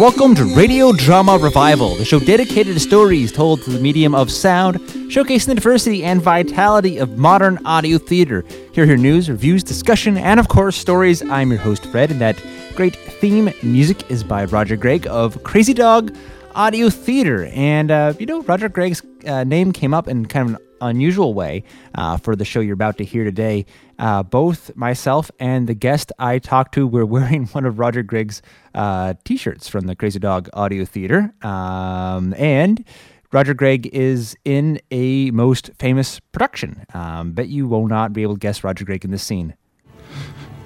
welcome to Radio Drama Revival, the show dedicated to stories told through the medium of sound, showcasing the diversity and vitality of modern audio theater. Here, hear news, reviews, discussion, and of course, stories. I'm your host, Fred, and that great theme music is by Roger Gregg of Crazy Dog Audio Theater. And, uh, you know, Roger Gregg's uh, name came up in kind of an unusual way uh, for the show you're about to hear today. Uh, both myself and the guest I talked to were wearing one of Roger Gregg's uh, t shirts from the Crazy Dog Audio Theater. Um, and Roger Gregg is in a most famous production. Um, bet you will not be able to guess Roger Gregg in this scene.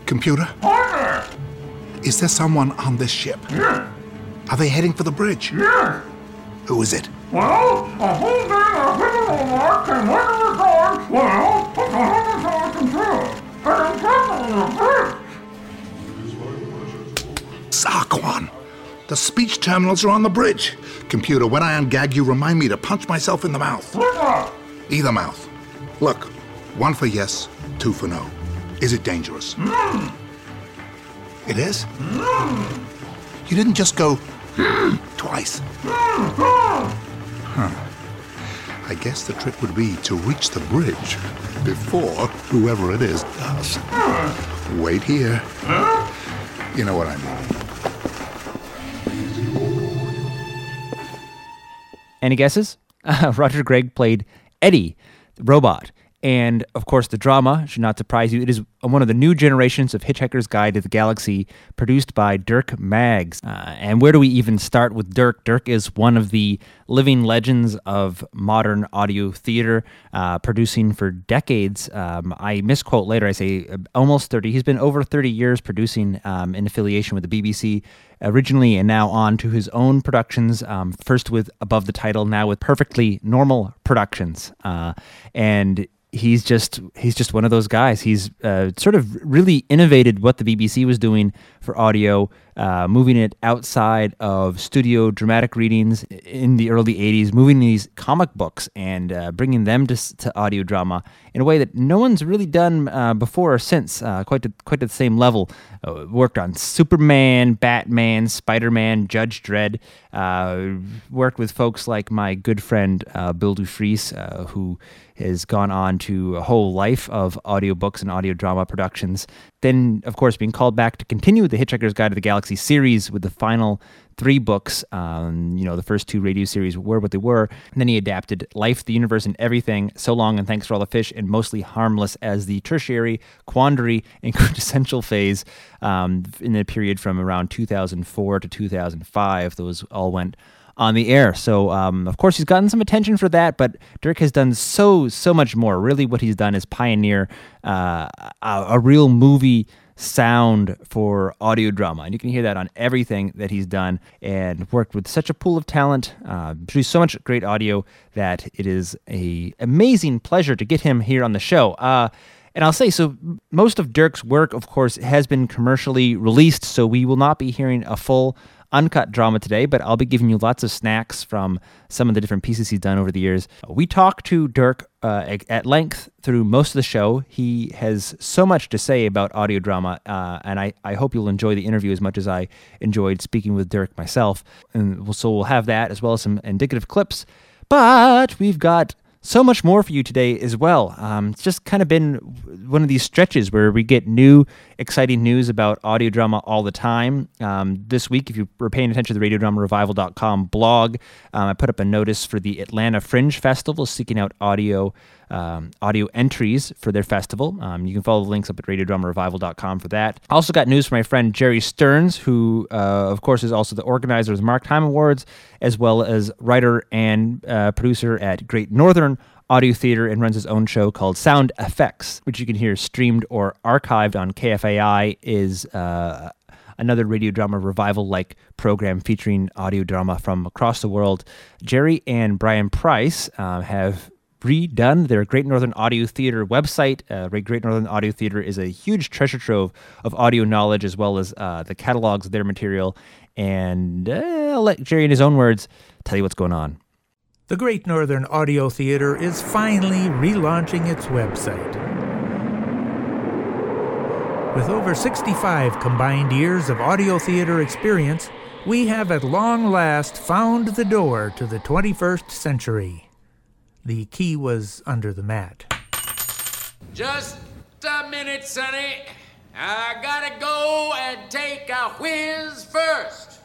Computer? Is there someone on this ship? Yeah. Are they heading for the bridge? Yeah. Who is it? Well, a whole was gone, well, computer. And I'm definitely a bitch. The speech terminals are on the bridge. Computer, when I ungag you, remind me to punch myself in the mouth. Either mouth. Look, one for yes, two for no. Is it dangerous? It is? You didn't just go hmm, twice. Huh. I guess the trick would be to reach the bridge before whoever it is does. Wait here. You know what I mean. Any guesses? Roger Gregg played Eddie, the robot. And of course, the drama should not surprise you. It is one of the new generations of Hitchhiker's Guide to the Galaxy, produced by Dirk Maggs. Uh, and where do we even start with Dirk? Dirk is one of the living legends of modern audio theater, uh, producing for decades. Um, I misquote later, I say uh, almost 30. He's been over 30 years producing um, in affiliation with the BBC originally and now on to his own productions, um, first with Above the Title, now with Perfectly Normal Productions. Uh, and he's just he's just one of those guys. He's uh, sort of really innovated what the BBC was doing for audio, uh, moving it outside of studio dramatic readings in the early '80s, moving these comic books and uh, bringing them to, to audio drama in a way that no one's really done uh, before or since, uh, quite to, quite at the same level. Uh, worked on Superman, Batman, Spider Man, Judge Dredd. worked with folks like my good friend Bill Dufris, who has gone on to a whole life of audiobooks and audio drama productions. Then, of course, being called back to continue the Hitchhiker's Guide to the Galaxy series with the final three books. Um, you know, the first two radio series were what they were. And then he adapted Life, the Universe, and Everything, So Long and Thanks for All the Fish, and Mostly Harmless as the tertiary, quandary, and quintessential phase um, in the period from around 2004 to 2005. Those all went on the air. So, um, of course, he's gotten some attention for that, but Dirk has done so, so much more. Really, what he's done is pioneer uh, a, a, real movie sound for audio drama. And you can hear that on everything that he's done and worked with such a pool of talent, uh, produced so much great audio that it is a amazing pleasure to get him here on the show. Uh, and I'll say so. Most of Dirk's work, of course, has been commercially released, so we will not be hearing a full uncut drama today, but I'll be giving you lots of snacks from some of the different pieces he's done over the years. We talked to Dirk uh, at length through most of the show. He has so much to say about audio drama, uh, and I, I hope you'll enjoy the interview as much as I enjoyed speaking with Dirk myself. And so we'll have that as well as some indicative clips. But we've got so much more for you today as well. Um, it's just kind of been one of these stretches where we get new, exciting news about audio drama all the time. Um, this week, if you were paying attention to the radiodramarevival.com blog, um, I put up a notice for the Atlanta Fringe Festival seeking out audio um, audio entries for their festival. Um, you can follow the links up at radiodramarevival.com for that. Also got news from my friend Jerry Stearns, who, uh, of course, is also the organizer of the Mark Time Awards, as well as writer and uh, producer at Great Northern Audio Theater and runs his own show called Sound Effects, which you can hear streamed or archived on KFAI, is uh, another radio drama revival like program featuring audio drama from across the world. Jerry and Brian Price uh, have redone their Great Northern Audio Theater website. Uh, Great Northern Audio Theater is a huge treasure trove of audio knowledge as well as uh, the catalogs of their material. And uh, I'll let Jerry, in his own words, tell you what's going on. The Great Northern Audio Theater is finally relaunching its website. With over 65 combined years of audio theater experience, we have at long last found the door to the 21st century. The key was under the mat. Just a minute, Sonny. I gotta go and take a whiz first.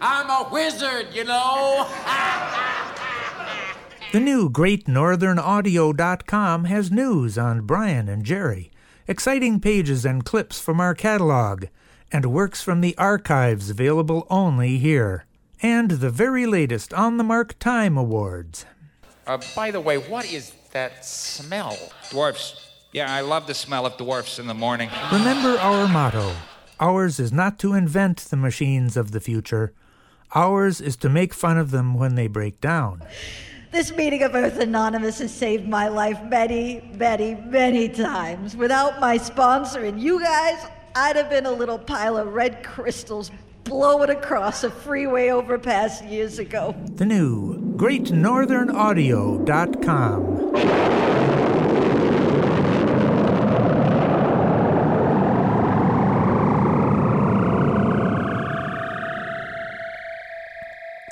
I'm a wizard, you know. The new GreatNorthernAudio.com has news on Brian and Jerry, exciting pages and clips from our catalog, and works from the archives available only here, and the very latest On the Mark Time Awards. Uh, by the way, what is that smell? Dwarfs. Yeah, I love the smell of dwarfs in the morning. Remember our motto ours is not to invent the machines of the future, ours is to make fun of them when they break down. This meeting of Earth Anonymous has saved my life many, many, many times. Without my sponsor and you guys, I'd have been a little pile of red crystals blowing across a freeway overpass years ago. The new GreatNorthernAudio.com.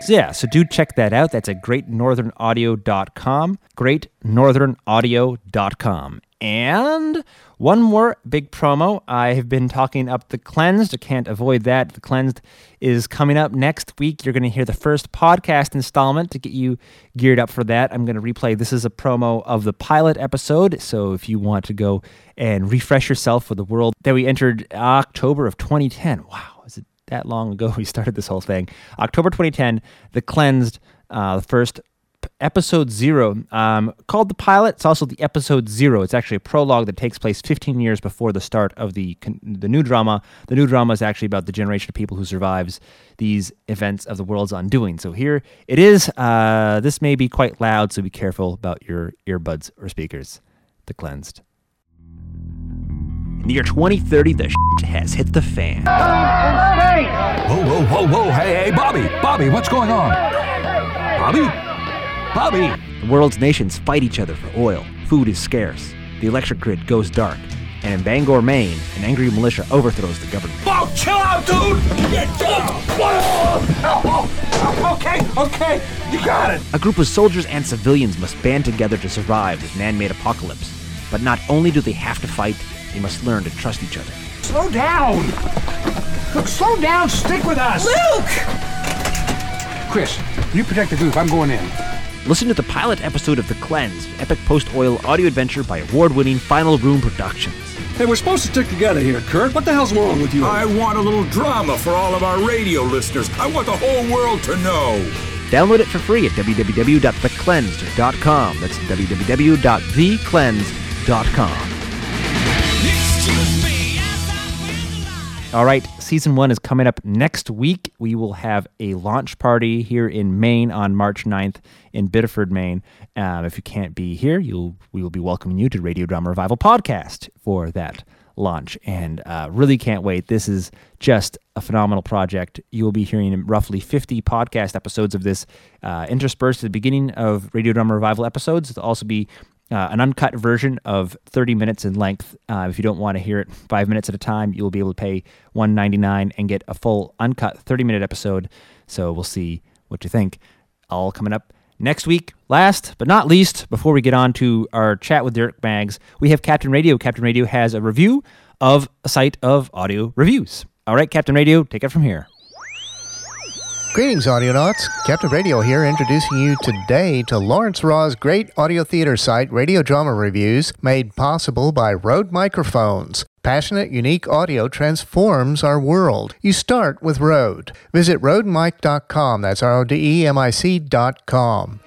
So yeah, so do check that out. That's at greatnorthernaudio.com. Greatnorthernaudio.com. And one more big promo. I have been talking up The Cleansed. I can't avoid that. The Cleansed is coming up next week. You're going to hear the first podcast installment to get you geared up for that. I'm going to replay. This is a promo of the pilot episode. So if you want to go and refresh yourself for the world that we entered October of 2010. Wow, is it that long ago we started this whole thing. October 2010, The Cleansed, uh, the first episode zero, um, called the pilot. It's also the episode zero. It's actually a prologue that takes place 15 years before the start of the the new drama. The new drama is actually about the generation of people who survives these events of the world's undoing. So here it is. Uh, this may be quite loud, so be careful about your earbuds or speakers. The Cleansed. In the year 2030, the shit has hit the fan. Whoa, whoa, whoa, whoa. Hey, hey, Bobby. Bobby, what's going on? Bobby? Bobby? The world's nations fight each other for oil. Food is scarce. The electric grid goes dark. And in Bangor, Maine, an angry militia overthrows the government. Whoa, chill out, dude! Whoa! Okay, okay, you got it. A group of soldiers and civilians must band together to survive this man made apocalypse. But not only do they have to fight, they must learn to trust each other. Slow down. Look, slow down. Stick with us. Luke! Chris, you protect the group. I'm going in. Listen to the pilot episode of The Cleanse, epic post oil audio adventure by award winning Final Rune Productions. Hey, we're supposed to stick together here, Kurt. What the hell's wrong with you? I want a little drama for all of our radio listeners. I want the whole world to know. Download it for free at www.thecleansed.com. That's www.thecleansed.com. All right, season one is coming up next week. We will have a launch party here in Maine on March 9th in Biddeford, Maine. Um, if you can't be here, you'll we will be welcoming you to Radio Drama Revival podcast for that launch, and uh, really can't wait. This is just a phenomenal project. You will be hearing roughly 50 podcast episodes of this uh, interspersed at the beginning of Radio Drama Revival episodes. There'll also be uh, an uncut version of 30 minutes in length. Uh, if you don't want to hear it five minutes at a time, you'll be able to pay 199 and get a full uncut 30 minute episode. So we'll see what you think. All coming up next week. Last but not least, before we get on to our chat with Dirk Maggs, we have Captain Radio. Captain Radio has a review of a site of audio reviews. All right, Captain Radio, take it from here. Greetings, Audionauts. Captain Radio here, introducing you today to Laurence Raw's great audio theater site, Radio Drama Reviews, made possible by Rode Microphones. Passionate, unique audio transforms our world. You start with Rode. Visit rodemic.com. That's R O D E M I C.com.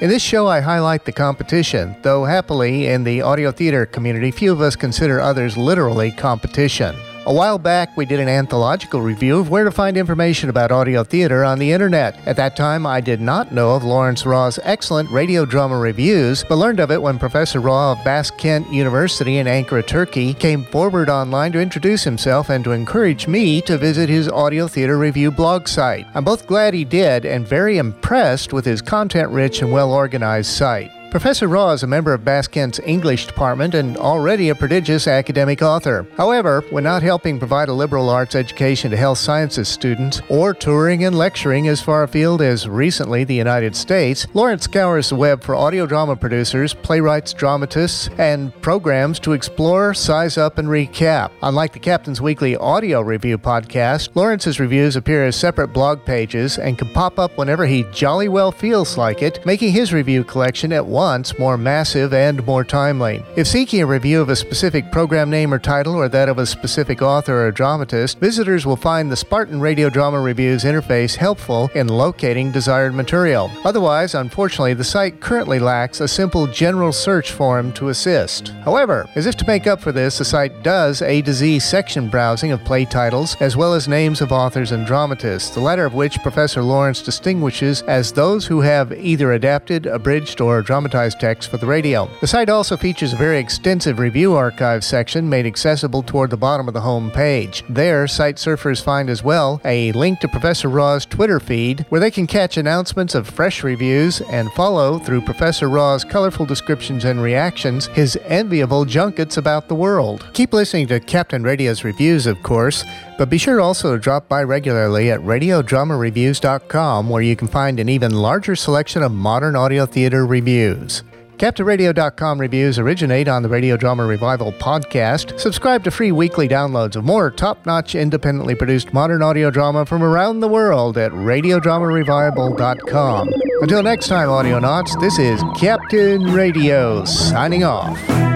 In this show, I highlight the competition, though happily, in the audio theater community, few of us consider others literally competition. A while back, we did an anthological review of where to find information about audio theater on the internet. At that time, I did not know of Laurence Raw's excellent radio drama reviews, but learned of it when Professor Raw of Baskent University in Ankara, Turkey, came forward online to introduce himself and to encourage me to visit his audio theater review blog site. I'm both glad he did and very impressed with his content rich and well organized site. Professor Raw is a member of Baskent's English department and already a prodigious academic author. However, when not helping provide a liberal arts education to health sciences students or touring and lecturing as far afield as recently the United States, Laurence scours the web for audio drama producers, playwrights, dramatists, and programs to explore, size up, and recap. Unlike the Captain's Weekly audio review podcast, Laurence's reviews appear as separate blog pages and can pop up whenever he jolly well feels like it, making his review collection at once more massive and more timely. If seeking a review of a specific program name or title or that of a specific author or dramatist, visitors will find the Spartan Radio Drama Reviews interface helpful in locating desired material. Otherwise, unfortunately, the site currently lacks a simple general search form to assist. However, as if to make up for this, the site does A to Z section browsing of play titles as well as names of authors and dramatists, the latter of which Professor Laurence distinguishes as those who have either adapted, abridged, or dramatized text for the radio. The site also features a very extensive review archive section made accessible toward the bottom of the home page. There, site surfers find as well a link to Professor Raw's Twitter feed where they can catch announcements of fresh reviews and follow through Professor Raw's colorful descriptions and reactions his enviable junkets about the world. Keep listening to Captain Radio's reviews, of course, but be sure also to drop by regularly at radiodramareviews.com where you can find an even larger selection of modern audio theater reviews. CaptainRadio.com reviews originate on the Radio Drama Revival podcast. Subscribe to free weekly downloads of more top notch, independently produced modern audio drama from around the world at RadioDramaRevival.com. Until next time, Audionauts, this is Captain Radio signing off.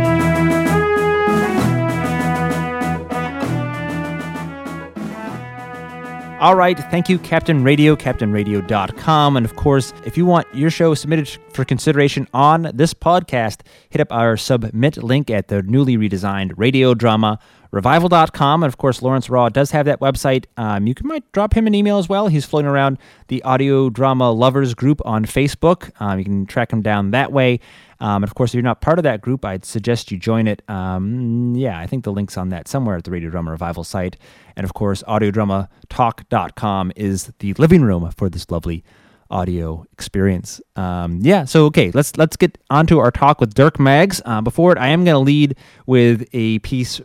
All right. Thank you, Captain Radio, CaptainRadio.com. And of course, if you want your show submitted for consideration on this podcast, hit up our submit link at the newly redesigned radio drama revival.com. And of course, Laurence Raw does have that website. Um, you can might drop him an email as well. He's floating around the audio drama lovers group on Facebook. Um, you can track him down that way. Um, and of course, if you're not part of that group, I'd suggest you join it. Um, yeah, I think the link's on that somewhere at the Radio Drama Revival site. And of course, audiodramatalk.com is the living room for this lovely audio experience. Um, yeah, so okay, let's let's get onto our talk with Dirk Maggs. Uh, before it, I am going to lead with a piece.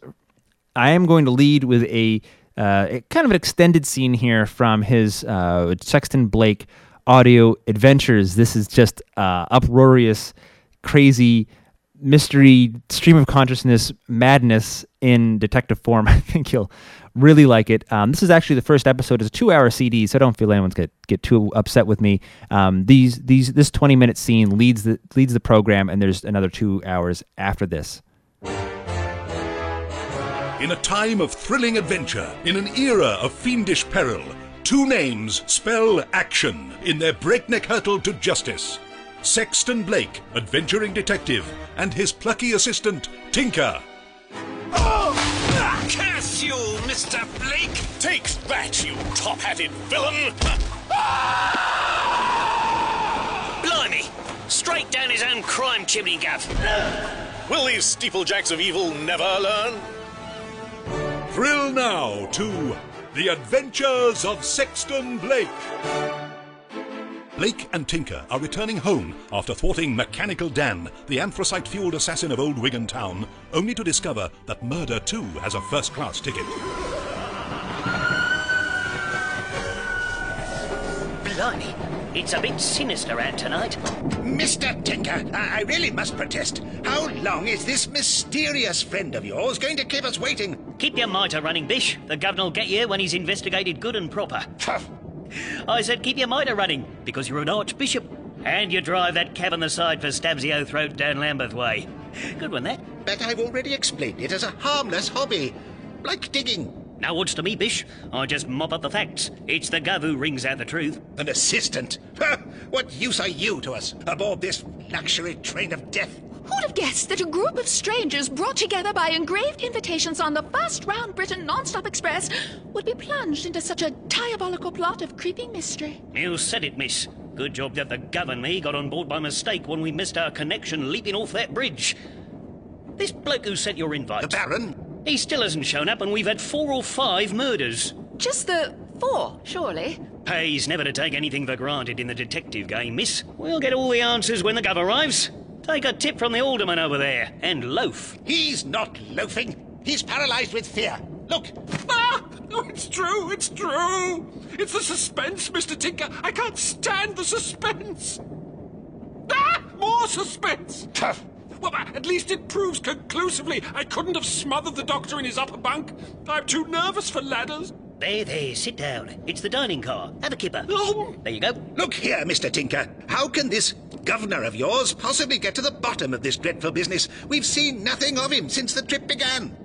I am going to lead with a, uh, kind of an extended scene here from his uh, Sexton Blake audio adventures. This is just uh, uproarious crazy mystery stream of consciousness madness in detective form. I think you'll really like it. Um, this is actually the first episode. It's a two-hour CD, so I don't feel anyone's get get too upset with me. Um, these these this twenty-minute scene leads the leads the program, and there's another two hours after this. In a time of thrilling adventure, in an era of fiendish peril, two names spell action in their breakneck hurtle to justice. Sexton Blake, adventuring detective, and his plucky assistant, Tinker. Oh! Curse you, Mr. Blake! Take that, you top-hatted villain! Ah! Blimey! Straight down his own crime chimney, Gav. Will these steeplejacks of evil never learn? Thrill now to The Adventures of Sexton Blake. Blake and Tinker are returning home after thwarting Mechanical Dan, the anthracite fueled assassin of Old Wigan Town, only to discover that murder too has a first class ticket. Blimey, it's a bit sinister out tonight. Mr. Tinker, I, I really must protest. How long is this mysterious friend of yours going to keep us waiting? Keep your mitre running, Bish. The governor will get you when he's investigated good and proper. I said keep your mitre running, because you're an archbishop. And you drive that cab on the side for Stabsy Throat down Lambeth Way. Good one, that. But I've already explained it as a harmless hobby. Like digging. Now what's to me, Bish? I just mop up the facts. It's the Gov who rings out the truth. An assistant? what use are you to us aboard this luxury train of death? Who'd have guessed that a group of strangers brought together by engraved invitations on the first round Britain non-stop express would be plunged into such a diabolical plot of creeping mystery? You said it, miss. Good job that the Gov and got on board by mistake when we missed our connection leaping off that bridge. This bloke who sent your invite. The Baron? He still hasn't shown up, and we've had four or five murders. Just the four, surely. Pays never to take anything for granted in the detective game, miss. We'll get all the answers when the Gov arrives. Take a tip from the alderman over there and loaf. He's not loafing. He's paralyzed with fear. Look, Ah! Oh, it's true, it's true! It's the suspense, Mr. Tinker. I can't stand the suspense. Ah! More suspense! Well, at least it proves conclusively I couldn't have smothered the doctor in his upper bunk. I'm too nervous for ladders. There, there, sit down. It's the dining car. Have a kipper. Oh! There you go. look here, Mr. Tinker. How can this governor of yours possibly get to the bottom of this dreadful business? We've seen nothing of him since the trip began.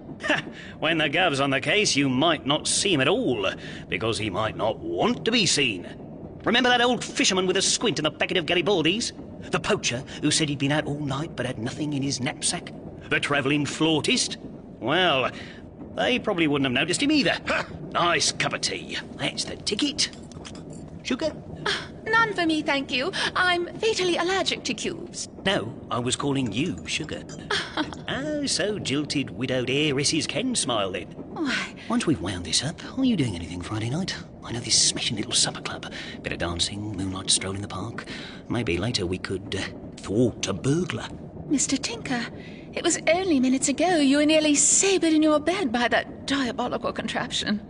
When the gov's on the case, you might not see him at all, because he might not want to be seen. Remember that old fisherman with a squint in the packet of Garibaldi's? The poacher who said he'd been out all night but had nothing in his knapsack? The travelling flautist? Well, they probably wouldn't have noticed him either. Nice cup of tea. That's the ticket. Sugar? None for me, thank you. I'm fatally allergic to cubes. No, I was calling you Sugar. oh, so jilted widowed heiresses can smile then. Why, Once we've wound this up, are you doing anything Friday night? I know this smashing little supper club. Bit of dancing, moonlight stroll in the park. Maybe later we could uh, thwart a burglar. Mr. Tinker, it was only minutes ago you were nearly sabred in your bed by that diabolical contraption.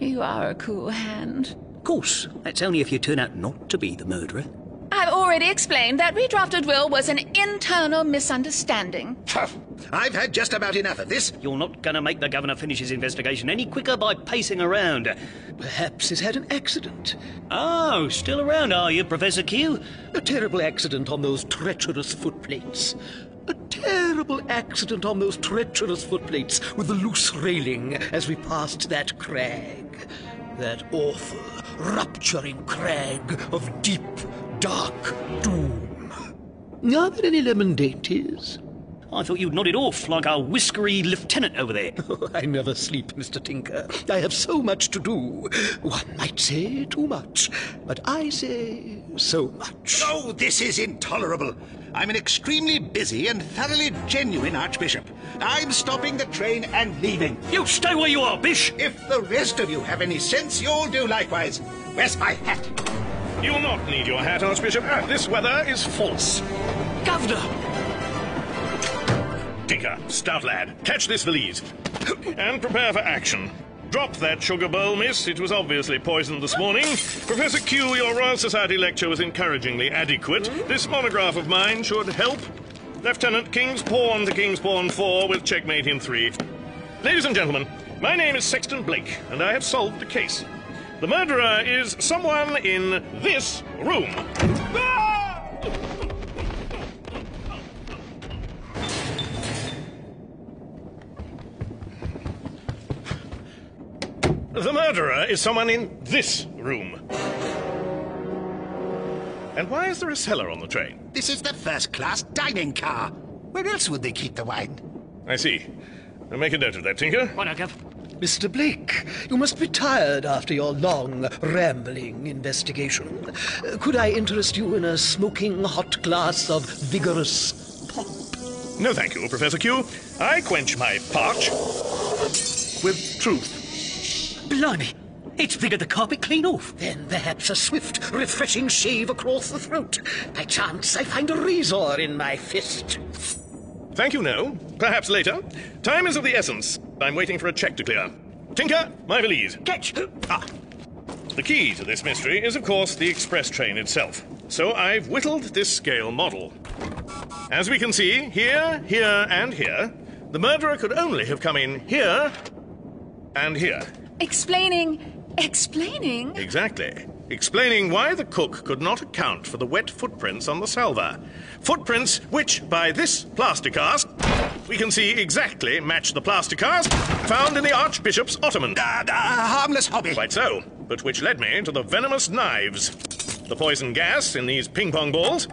You are a cool hand. Of course, that's only if you turn out not to be the murderer. I've already explained that redrafted will was an internal misunderstanding. I've had just about enough of this. You're not going to make the governor finish his investigation any quicker by pacing around. Perhaps he's had an accident. Oh, still around, are you, Professor Q? A terrible accident on those treacherous footplates. A terrible accident on those treacherous footplates with the loose railing as we passed that crag. That awful, rupturing crag of deep, dark doom. Are there any lemon dainties? I thought you'd nodded off like a whiskery lieutenant over there. Oh, I never sleep, Mr. Tinker. I have so much to do. One might say too much, but I say so much. Oh, this is intolerable. I'm an extremely busy and thoroughly genuine Archbishop. I'm stopping the train and leaving. You stay where you are, Bish! If the rest of you have any sense, you'll do likewise. Where's my hat? You'll not need your hat, Archbishop. Ah, this weather is false. Governor! Tinker, stout lad, catch this valise. And prepare for action. Drop that sugar bowl, miss. It was obviously poisoned this morning. Professor Q, your Royal Society lecture was encouragingly adequate. This monograph of mine should help. Lieutenant King's Pawn to King's Pawn 4 with checkmate in 3. Ladies and gentlemen, my name is Sexton Blake, and I have solved the case. The murderer is someone in this room. Ah! The murderer is someone in this room. And why is there a cellar on the train? This is the first class dining car. Where else would they keep the wine? I see. I'll make a note of that, Tinker. What, Gov? Mr. Blake, you must be tired after your long, rambling investigation. Could I interest you in a smoking hot glass of vigorous pop? No, thank you, Professor Q. I quench my parch with truth. Blimey! It's figured the carpet clean off. Then perhaps a swift, refreshing shave across the throat. By chance, I find a razor in my fist. Thank you, no. Perhaps later. Time is of the essence. I'm waiting for a check to clear. Tinker, my valise. Catch! Ah. The key to this mystery is, of course, the express train itself. So I've whittled this scale model. As we can see, here, here, and here, the murderer could only have come in here and here. Explaining. Explaining? Exactly. Explaining why the cook could not account for the wet footprints on the salver. Footprints which, by this plaster cast, we can see exactly match the plaster cast found in the Archbishop's ottoman. Uh, uh, harmless hobby. Quite so, but which led me to the venomous knives, the poison gas in these ping pong balls,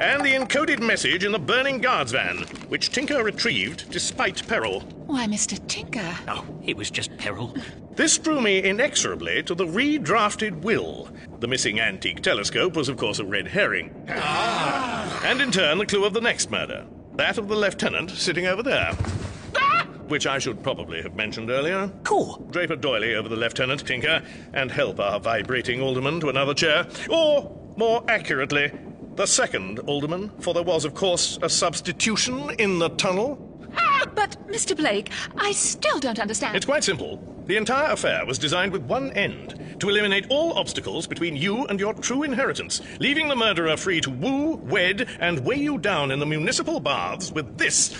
and the encoded message in the burning guards van, which Tinker retrieved despite peril. Why, Mr. Tinker. Oh, it was just peril. This drew me inexorably to the redrafted will. The missing antique telescope was, of course, a red herring. Ah. And in turn, the clue of the next murder that of the lieutenant sitting over there. Ah! Which I should probably have mentioned earlier. Cool. Drape a doily over the lieutenant, Tinker, and help our vibrating alderman to another chair. Or, more accurately, The second, Alderman, for there was, of course, a substitution in the tunnel. Ah, but, Mr. Blake, I still don't understand. It's quite simple. The entire affair was designed with one end to eliminate all obstacles between you and your true inheritance, leaving the murderer free to woo, wed, and weigh you down in the municipal baths with this.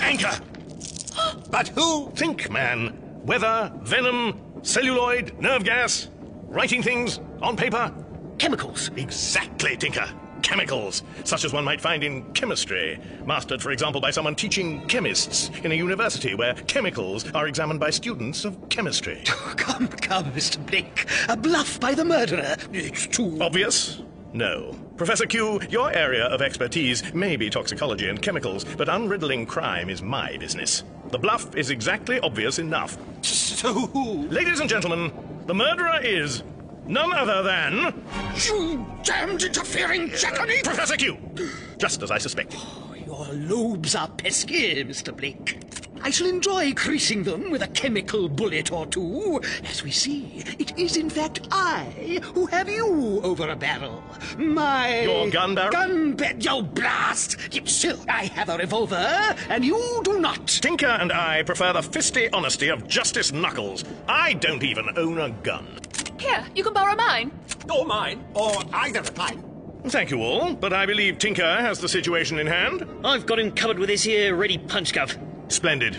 Anchor! but who? Think, man. Weather, venom, celluloid, nerve gas, writing things on paper. Chemicals. Exactly, Tinker. Chemicals, such as one might find in chemistry, mastered, for example, by someone teaching chemists in a university where chemicals are examined by students of chemistry. Come, come, Mr. Blake. A bluff by the murderer. It's too obvious. No. Professor Q, your area of expertise may be toxicology and chemicals, but unriddling crime is my business. The bluff is exactly obvious enough. So who? Ladies and gentlemen, the murderer is none other than. You damned interfering jackanapes! Professor Q! Just as I suspected. Your lobes are pesky, Mr. Blake. I shall enjoy creasing them with a chemical bullet or two. As we see, it is in fact I who have you over a barrel. My. Your gun barrel? Gun barrel. You blast! Still, I have a revolver, and you do not. Tinker and I prefer the fisty honesty of Justice Knuckles. I don't even own a gun. Here, you can borrow mine. Or mine, or either of mine. Thank you all, but I believe Tinker has the situation in hand. I've got him covered with this here ready punch cuff. Splendid.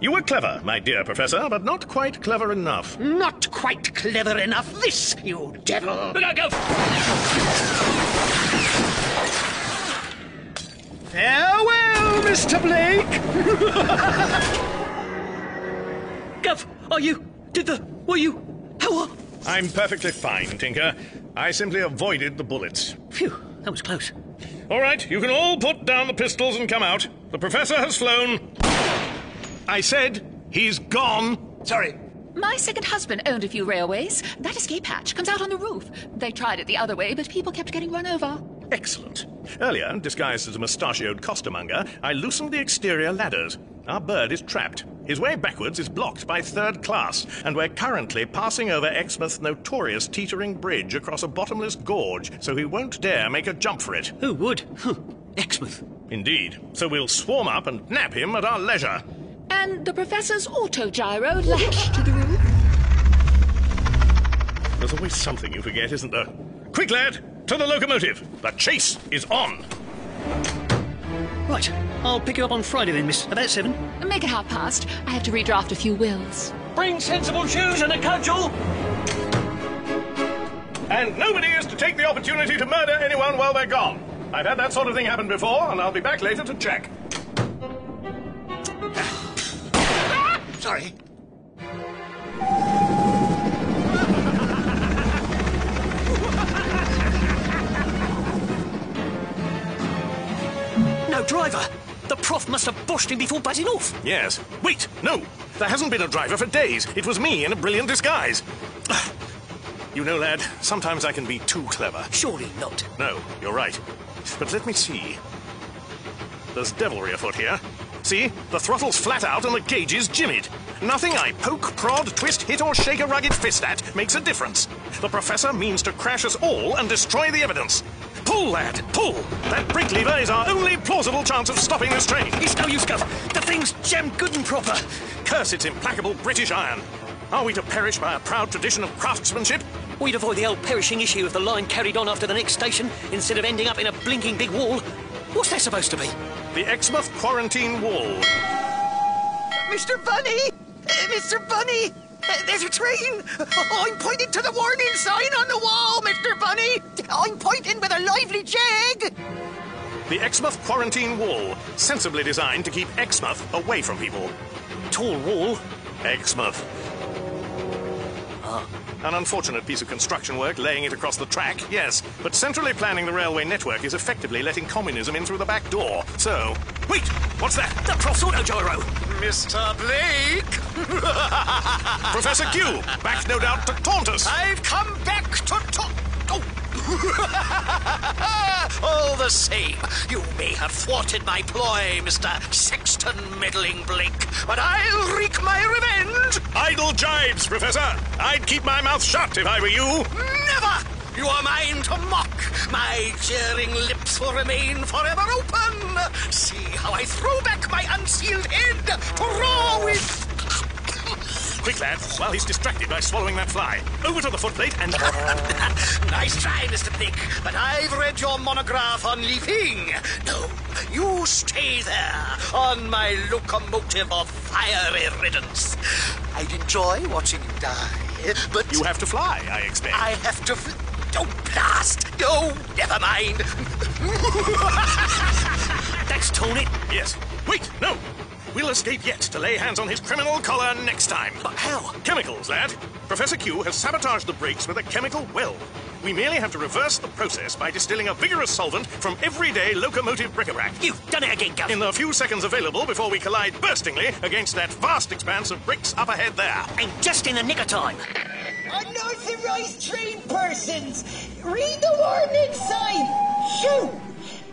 You were clever, my dear Professor, but not quite clever enough. Not quite clever enough, this, you devil! Look out, go! Farewell, Mr. Blake! Gov, are you? Did the. Were you? How are. I'm perfectly fine, Tinker. I simply avoided the bullets. Phew, that was close. All right, you can all put down the pistols and come out. The Professor has flown. I said he's gone. Sorry. My second husband owned a few railways. That escape hatch comes out on the roof. They tried it the other way, but people kept getting run over. Excellent. Earlier, disguised as a mustachioed costermonger, I loosened the exterior ladders. Our bird is trapped. His way backwards is blocked by third class, and we're currently passing over Exmouth's notorious teetering bridge across a bottomless gorge, so he won't dare make a jump for it. Who would? Exmouth. Indeed. So we'll swarm up and nab him at our leisure. And the professor's autogyro latched to the roof. There's always something you forget, isn't there? Quick, lad! To the locomotive! The chase is on! Right, I'll pick you up on Friday then, miss. About seven. Make it half past. I have to redraft a few wills. Bring sensible shoes and a cudgel! And nobody is to take the opportunity to murder anyone while they're gone. I've had that sort of thing happen before, and I'll be back later to check. Sorry. No driver! The prof must have boshed him before butting off. Yes. Wait, no. There hasn't been a driver for days. It was me in a brilliant disguise. You know, lad, sometimes I can be too clever. Surely not. No, you're right. But let me see. There's devilry afoot here. See? The throttle's flat out and the gauge is jimmied. Nothing I poke, prod, twist, hit, or shake a rugged fist at makes a difference. The professor means to crash us all and destroy the evidence. Pull, lad, pull! That brake lever is our only plausible chance of stopping this train. It's no use, Gov. The thing's jammed good and proper. Curse its implacable British iron. Are we to perish by a proud tradition of craftsmanship? We'd avoid the old perishing issue if the line carried on after the next station instead of ending up in a blinking big wall. What's that supposed to be? The Exmouth Quarantine Wall. Mr. Bunny! Mr. Bunny! There's a train! I'm pointing to the warning sign on the wall, Mr. Bunny! I'm pointing with a lively jig! The Exmouth Quarantine Wall, sensibly designed to keep Exmouth away from people. Tall wall? Exmouth. Ah. An unfortunate piece of construction work laying it across the track, yes, but centrally planning the railway network is effectively letting communism in through the back door. So, wait, what's that? The prof's autogyro! Mr. Blake! Professor Q, back no doubt to taunt us. I've come back to taunt. All the same, you may have thwarted my ploy, Mr. Sexton Meddling Blake, but I'll wreak my revenge! Idle jibes, Professor! I'd keep my mouth shut if I were you! Never! You are mine to mock. My jeering lips will remain forever open. See how I throw back my unsealed head to roar with. Quick, lad, while he's distracted by swallowing that fly. Over to the footplate and. nice try, Mr. Blake, but I've read your monograph on leaping. No, you stay there on my locomotive of fiery riddance. I'd enjoy watching you die, but. You have to fly, I expect. I have to. Fl- don't blast! No, never mind. That's Tony. Yes. Wait, no. We'll escape yet to lay hands on his criminal collar next time. But how? Chemicals, lad. Professor Q has sabotaged the brakes with a chemical well. We merely have to reverse the process by distilling a vigorous solvent from everyday locomotive bric-a-brac. You've done it again, Gov. In the few seconds available before we collide burstingly against that vast expanse of bricks up ahead there. And just in the nick of time. Unauthorized train persons! Read the warning sign! Shoot!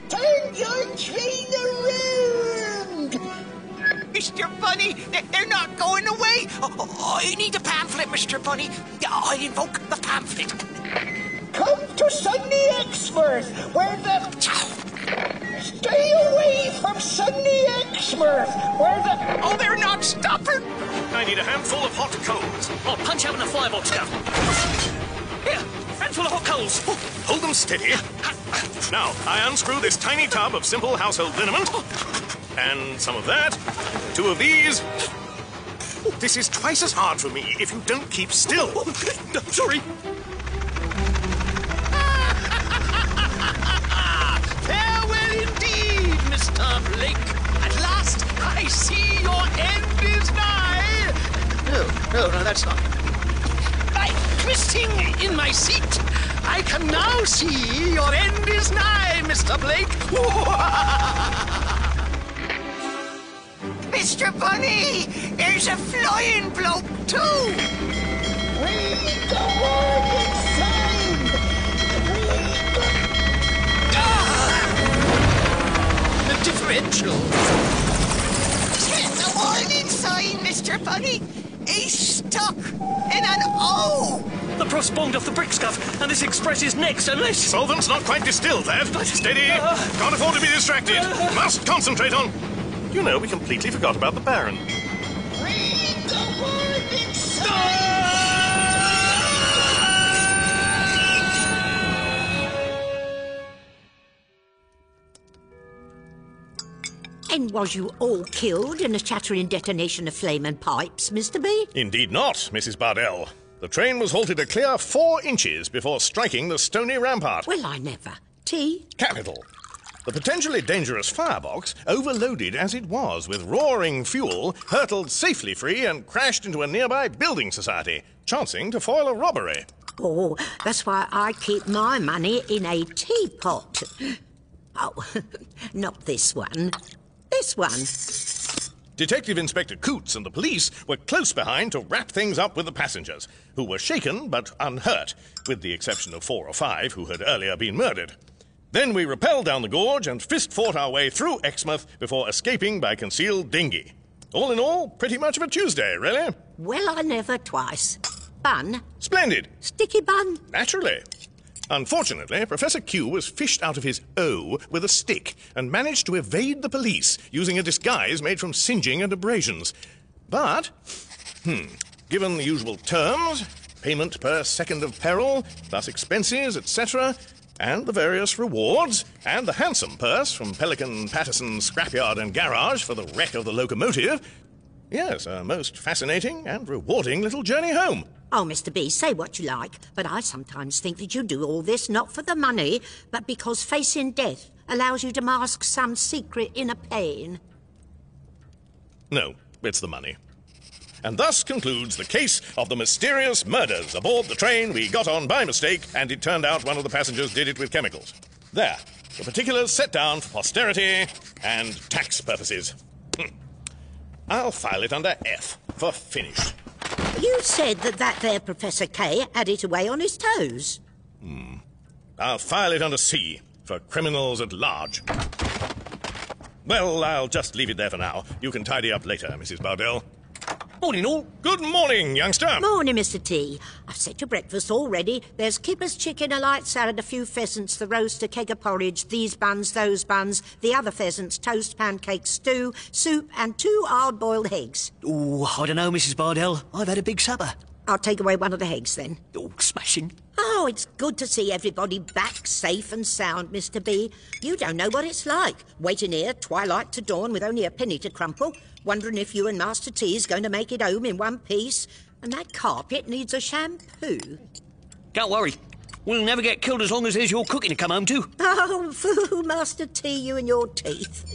Turn your train around! Mr. Bunny, they're not going away. Oh, oh I need a pamphlet, Mr. Bunny. I invoke the pamphlet. Come to Sunday Exmouth, where the... Stay away from Sunday Exmouth, where the... Oh, they're not stopping. I need a handful of hot coals. I'll punch out in the firebox, Gov. Here, handful of hot coals. Hold them steady. Now, I unscrew this tiny tub of simple household liniment. And some of that. Two of these. This is twice as hard for me if you don't keep still. Sorry. Farewell indeed, Mr. Blake. At last, I see your end is nigh. No, no, no, that's not. Twisting in my seat, I can now see your end is nigh, Mr. Blake. Mr. Bunny, there's a flying bloke too. Read the warning sign! Ah! The differential. Check the warning sign, Mr. Bunny. He's stuck in an O. The crossbond off the bricks, Gov, and this express is next unless... Solvent's not quite distilled, lad. But... Steady. Uh-huh. Can't afford to be distracted. Uh-huh. Must concentrate on... You know, we completely forgot about the Baron. Read the warning sign! And was you all killed in a chattering detonation of flame and pipes, Mr. B? Indeed not, Mrs. Bardell. The train was halted a clear four inches before striking the stony rampart. Well, I never. Tea? Capital. The potentially dangerous firebox, overloaded as it was with roaring fuel, hurtled safely free and crashed into a nearby building society, chancing to foil a robbery. Oh, that's why I keep my money in a teapot. Oh, not this one. This one. Detective Inspector Coutts and the police were close behind to wrap things up with the passengers, who were shaken but unhurt, with the exception of four or five who had earlier been murdered. Then we rappelled down the gorge and fist fought our way through Exmouth before escaping by concealed dinghy. All in all, pretty much of a Tuesday, really. Well, I never twice. Bun? Splendid. Sticky bun? Naturally. Unfortunately, Professor Q was fished out of his O with a stick and managed to evade the police using a disguise made from singeing and abrasions. But, hmm, given the usual terms, payment per second of peril, plus expenses, etc., and the various rewards, and the handsome purse from Pelican, Patterson, Scrapyard, and Garage for the wreck of the locomotive, yes, a most fascinating and rewarding little journey home. Oh, Mr. B, say what you like, but I sometimes think that you do all this not for the money, but because facing death allows you to mask some secret inner pain. No, it's the money. And thus concludes the case of the mysterious murders aboard the train we got on by mistake, and it turned out one of the passengers did it with chemicals. There, the particulars set down for posterity and tax purposes. I'll file it under F for finished. You said that that there Professor K had it away on his toes. Hmm. I'll file it under C for criminals at large. Well, I'll just leave it there for now. You can tidy up later, Mrs. Bardell. Morning, all. Good morning, youngster. Morning, Mr. T. I've set your breakfast all ready. There's kipper's chicken, a light salad, a few pheasants, the roast, a keg of porridge, these buns, those buns, the other pheasants, toast, pancakes, stew, soup, and two hard-boiled eggs. Oh, I don't know, Mrs. Bardell. I've had a big supper. I'll take away one of the eggs then. Oh, smashing. Oh, it's good to see everybody back safe and sound, Mr. B. You don't know what it's like, waiting here, twilight to dawn, with only a penny to crumple, wondering if you and Master T is going to make it home in one piece. And that carpet needs a shampoo. Don't worry. We'll never get killed as long as there's your cooking to come home to. Oh, fool, Master T, you and your teeth.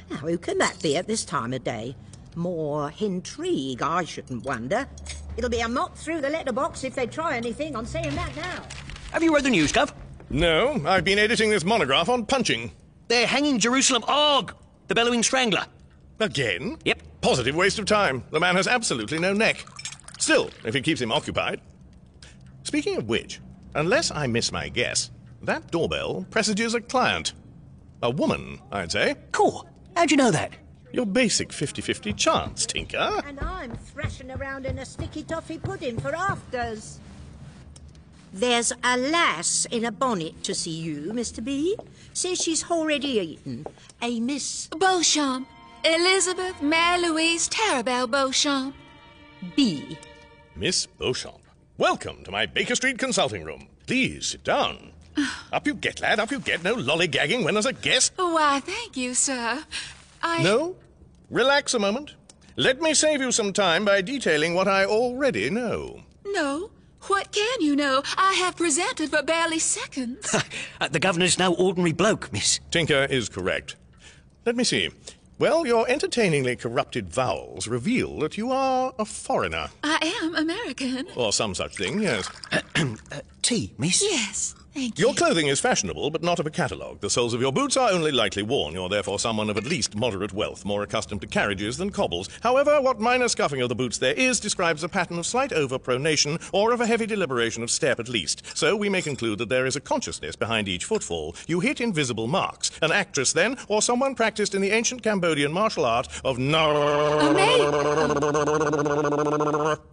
now, who can that be at this time of day? More intrigue, I shouldn't wonder. It'll be a mop through the letterbox if they try anything I'm saying that now. Have you read the news, Gov? No, I've been editing this monograph on punching. They're hanging Jerusalem Og, the bellowing strangler. Again? Yep. Positive waste of time. The man has absolutely no neck. Still, if it keeps him occupied. Speaking of which, unless I miss my guess, that doorbell presages a client. A woman, I'd say. Cool. How'd you know that? Your basic 50 50 chance, Tinker. And I'm thrashing around in a sticky toffee pudding for afters. There's a lass in a bonnet to see you, Mr. B. Says she's already eaten. A Miss Beauchamp. Elizabeth Mary Louise Tarabelle Beauchamp. B. Miss Beauchamp, welcome to my Baker Street consulting room. Please sit down. up you get, lad, up you get. No lollygagging when there's a guest. Why, thank you, sir. I. No? Relax a moment. Let me save you some time by detailing what I already know. No. What can you know? I have presented for barely seconds. Uh, the governor's no ordinary bloke, miss. Tinker is correct. Let me see. Well, your entertainingly corrupted vowels reveal that you are a foreigner. I am American. Or some such thing, yes. tea, miss? Yes, thank you. Your clothing is fashionable, but not of a catalogue. The soles of your boots are only lightly worn. You're therefore someone of at least moderate wealth, more accustomed to carriages than cobbles. However, what minor scuffing of the boots there is describes a pattern of slight overpronation or of a heavy deliberation of step at least. So we may conclude that there is a consciousness behind each footfall. You hit invisible marks. An actress, then, or someone practiced in the ancient Cambodian martial art of oh, nar.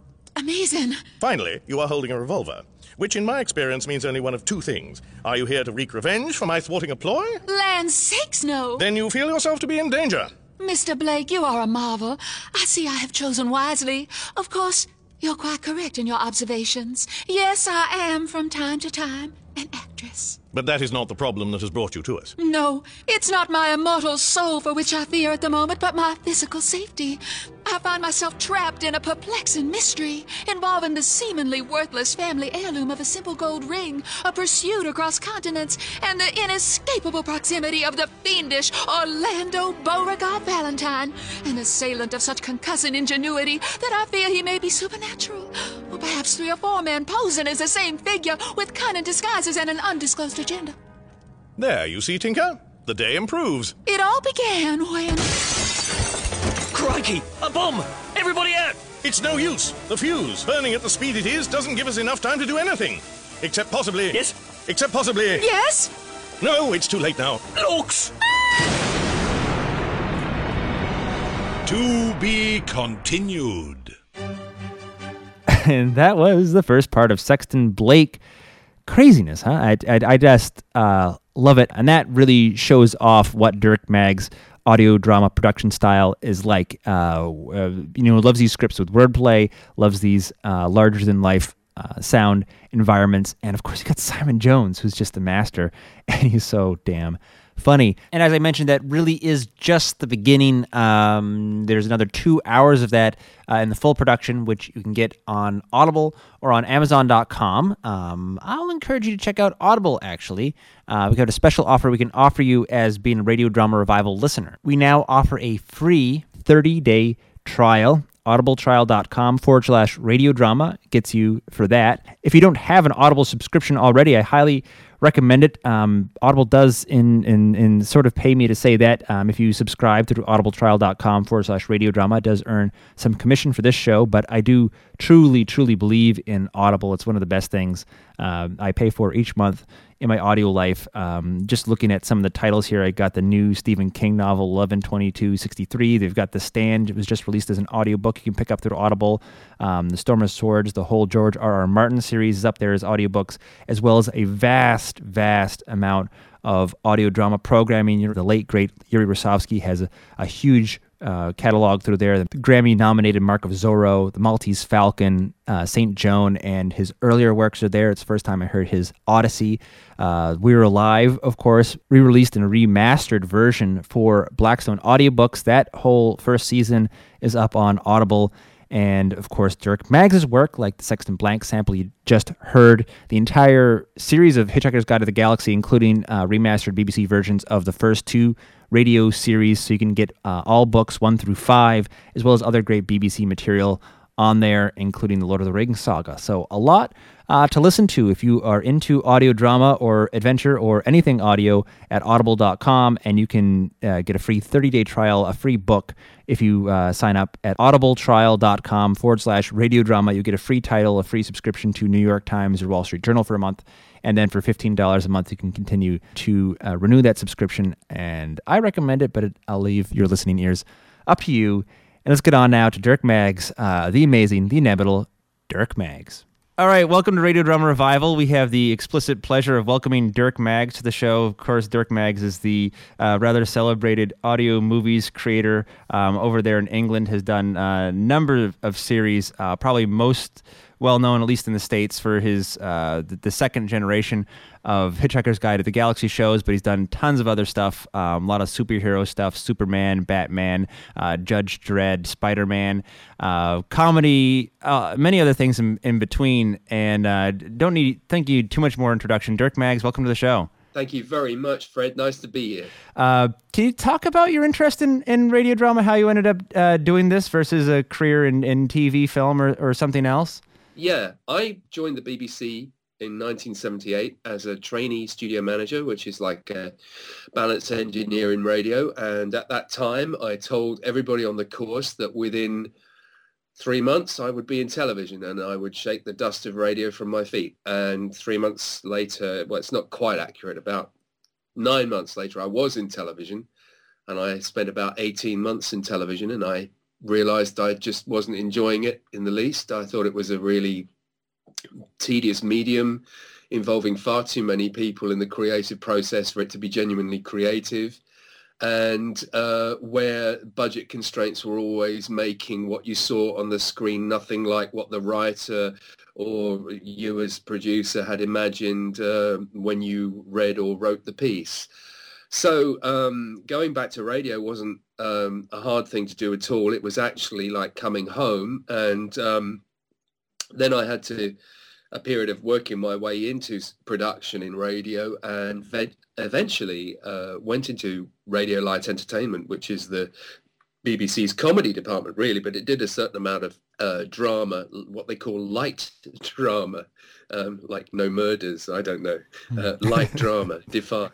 Amazing. Finally, you are holding a revolver, which in my experience means only one of two things. Are you here to wreak revenge for my thwarting a ploy? Land sakes, no. Then you feel yourself to be in danger. Mr. Blake, you are a marvel. I see I have chosen wisely. Of course, you're quite correct in your observations. Yes, I am from time to time an actress. But that is not the problem that has brought you to us. No, it's not my immortal soul for which I fear at the moment, but my physical safety. I find myself trapped in a perplexing mystery involving the seemingly worthless family heirloom of a simple gold ring, a pursuit across continents, and the inescapable proximity of the fiendish Orlando Beauregard Valentine, an assailant of such concussing ingenuity that I fear he may be supernatural. Or perhaps three or four men posing as the same figure with cunning disguises and an undisclosed agenda. There, you see, Tinker? The day improves. It all began when. Crikey! A bomb! Everybody out! It's no use. The fuse, burning at the speed it is, doesn't give us enough time to do anything. Except possibly. Yes? Except possibly. Yes? No, it's too late now. Looks! To be continued. and that was the first part of Sexton Blake. Craziness, huh? I, I, I just uh, love it. And that really shows off what Dirk Maggs' audio drama production style is like. Uh, uh, you know, loves these scripts with wordplay, loves these uh, larger than life uh, sound environments. And of course, you got Simon Jones, who's just a master, and he's so damn funny. And as I mentioned, that really is just the beginning. Um, there's another two hours of that uh, in the full production, which you can get on Audible or on Amazon.com. Um, I'll encourage you to check out Audible, actually. Uh, we got a special offer we can offer you as being a Radio Drama Revival listener. We now offer a free 30 day trial audibletrial.com forward slash radio drama gets you for that. If you don't have an Audible subscription already, I highly recommend it. Um, Audible does in, in in sort of pay me to say that. Um, if you subscribe through audibletrial.com forward slash radio drama, it does earn some commission for this show, but I do truly, truly believe in Audible. It's one of the best things uh, I pay for each month in my audio life. Um, just looking at some of the titles here, I got the new Stephen King novel, 112263. They've got The Stand. It was just released as an audiobook you can pick up through Audible. Um, the Storm of Swords, the whole George R. R. Martin series is up there as audiobooks, as well as a vast, vast amount of audio drama programming. The late, great Yuri Rasovsky has a, a huge uh, catalog through there. The Grammy nominated Mark of Zorro, The Maltese Falcon, uh, St. Joan, and his earlier works are there. It's the first time I heard his Odyssey. Uh, we Were Alive, of course, re released in a remastered version for Blackstone Audiobooks. That whole first season is up on Audible. And of course, Dirk Maggs' work, like the Sexton Blake sample you just heard, the entire series of Hitchhiker's Guide to the Galaxy, including uh, remastered BBC versions of the first two radio series. So you can get uh, all books one through five, as well as other great BBC material on there, including the Lord of the Rings saga. So a lot uh, to listen to if you are into audio drama or adventure or anything audio at audible.com. And you can uh, get a free 30 day trial, a free book if you uh, sign up at audibletrial.com forward slash radio drama. You get a free title, a free subscription to New York Times or Wall Street Journal for a month. And then for $15 a month, you can continue to uh, renew that subscription. And I recommend it, but it, I'll leave your listening ears up to you. And let's get on now to Dirk Maggs, uh, the amazing, the inevitable Dirk Maggs. All right, welcome to Radio Drama Revival. We have the explicit pleasure of welcoming Dirk Maggs to the show. Of course, Dirk Maggs is the uh, rather celebrated audio movies creator um, over there in England. Has done a number of series, uh, probably most well known, at least in the states, for his uh, the, the, second generation of Hitchhiker's Guide to the Galaxy shows. But he's done tons of other stuff, um, a lot of superhero stuff: Superman, Batman, uh, Judge Dredd, Spider Man, uh, comedy, uh, many other things in, in between. And uh, don't need thank you too much more introduction. Dirk Maggs, welcome to the show. Thank you very much, Fred. Nice to be here. Uh, can you talk about your interest in, in radio drama, how you ended up uh, doing this versus a career in, in TV, film, or, or something else? Yeah, I joined the BBC in 1978 as a trainee studio manager, which is like a balance engineer in radio. And at that time, I told everybody on the course that within three months I would be in television and I would shake the dust of radio from my feet. And three months later, well, it's not quite accurate, about nine months later, I was in television and I spent about 18 months in television and I realized I just wasn't enjoying it in the least. I thought it was a really tedious medium involving far too many people in the creative process for it to be genuinely creative and uh, where budget constraints were always making what you saw on the screen nothing like what the writer or you as producer had imagined uh, when you read or wrote the piece. So um, going back to radio wasn't um, a hard thing to do at all. It was actually like coming home. And um, then I had to a period of working my way into production in radio and eventually uh, went into Radio Light Entertainment, which is the BBC's comedy department, really, but it did a certain amount of uh, drama, what they call light drama, um, like no murders, I don't know, uh, light drama, define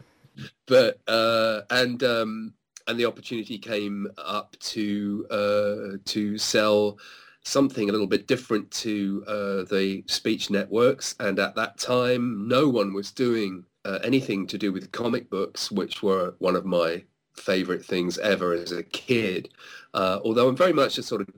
but uh, and um, and the opportunity came up to uh, to sell something a little bit different to uh, the speech networks, and at that time, no one was doing uh, anything to do with comic books, which were one of my favorite things ever as a kid. Uh, although I'm very much a sort of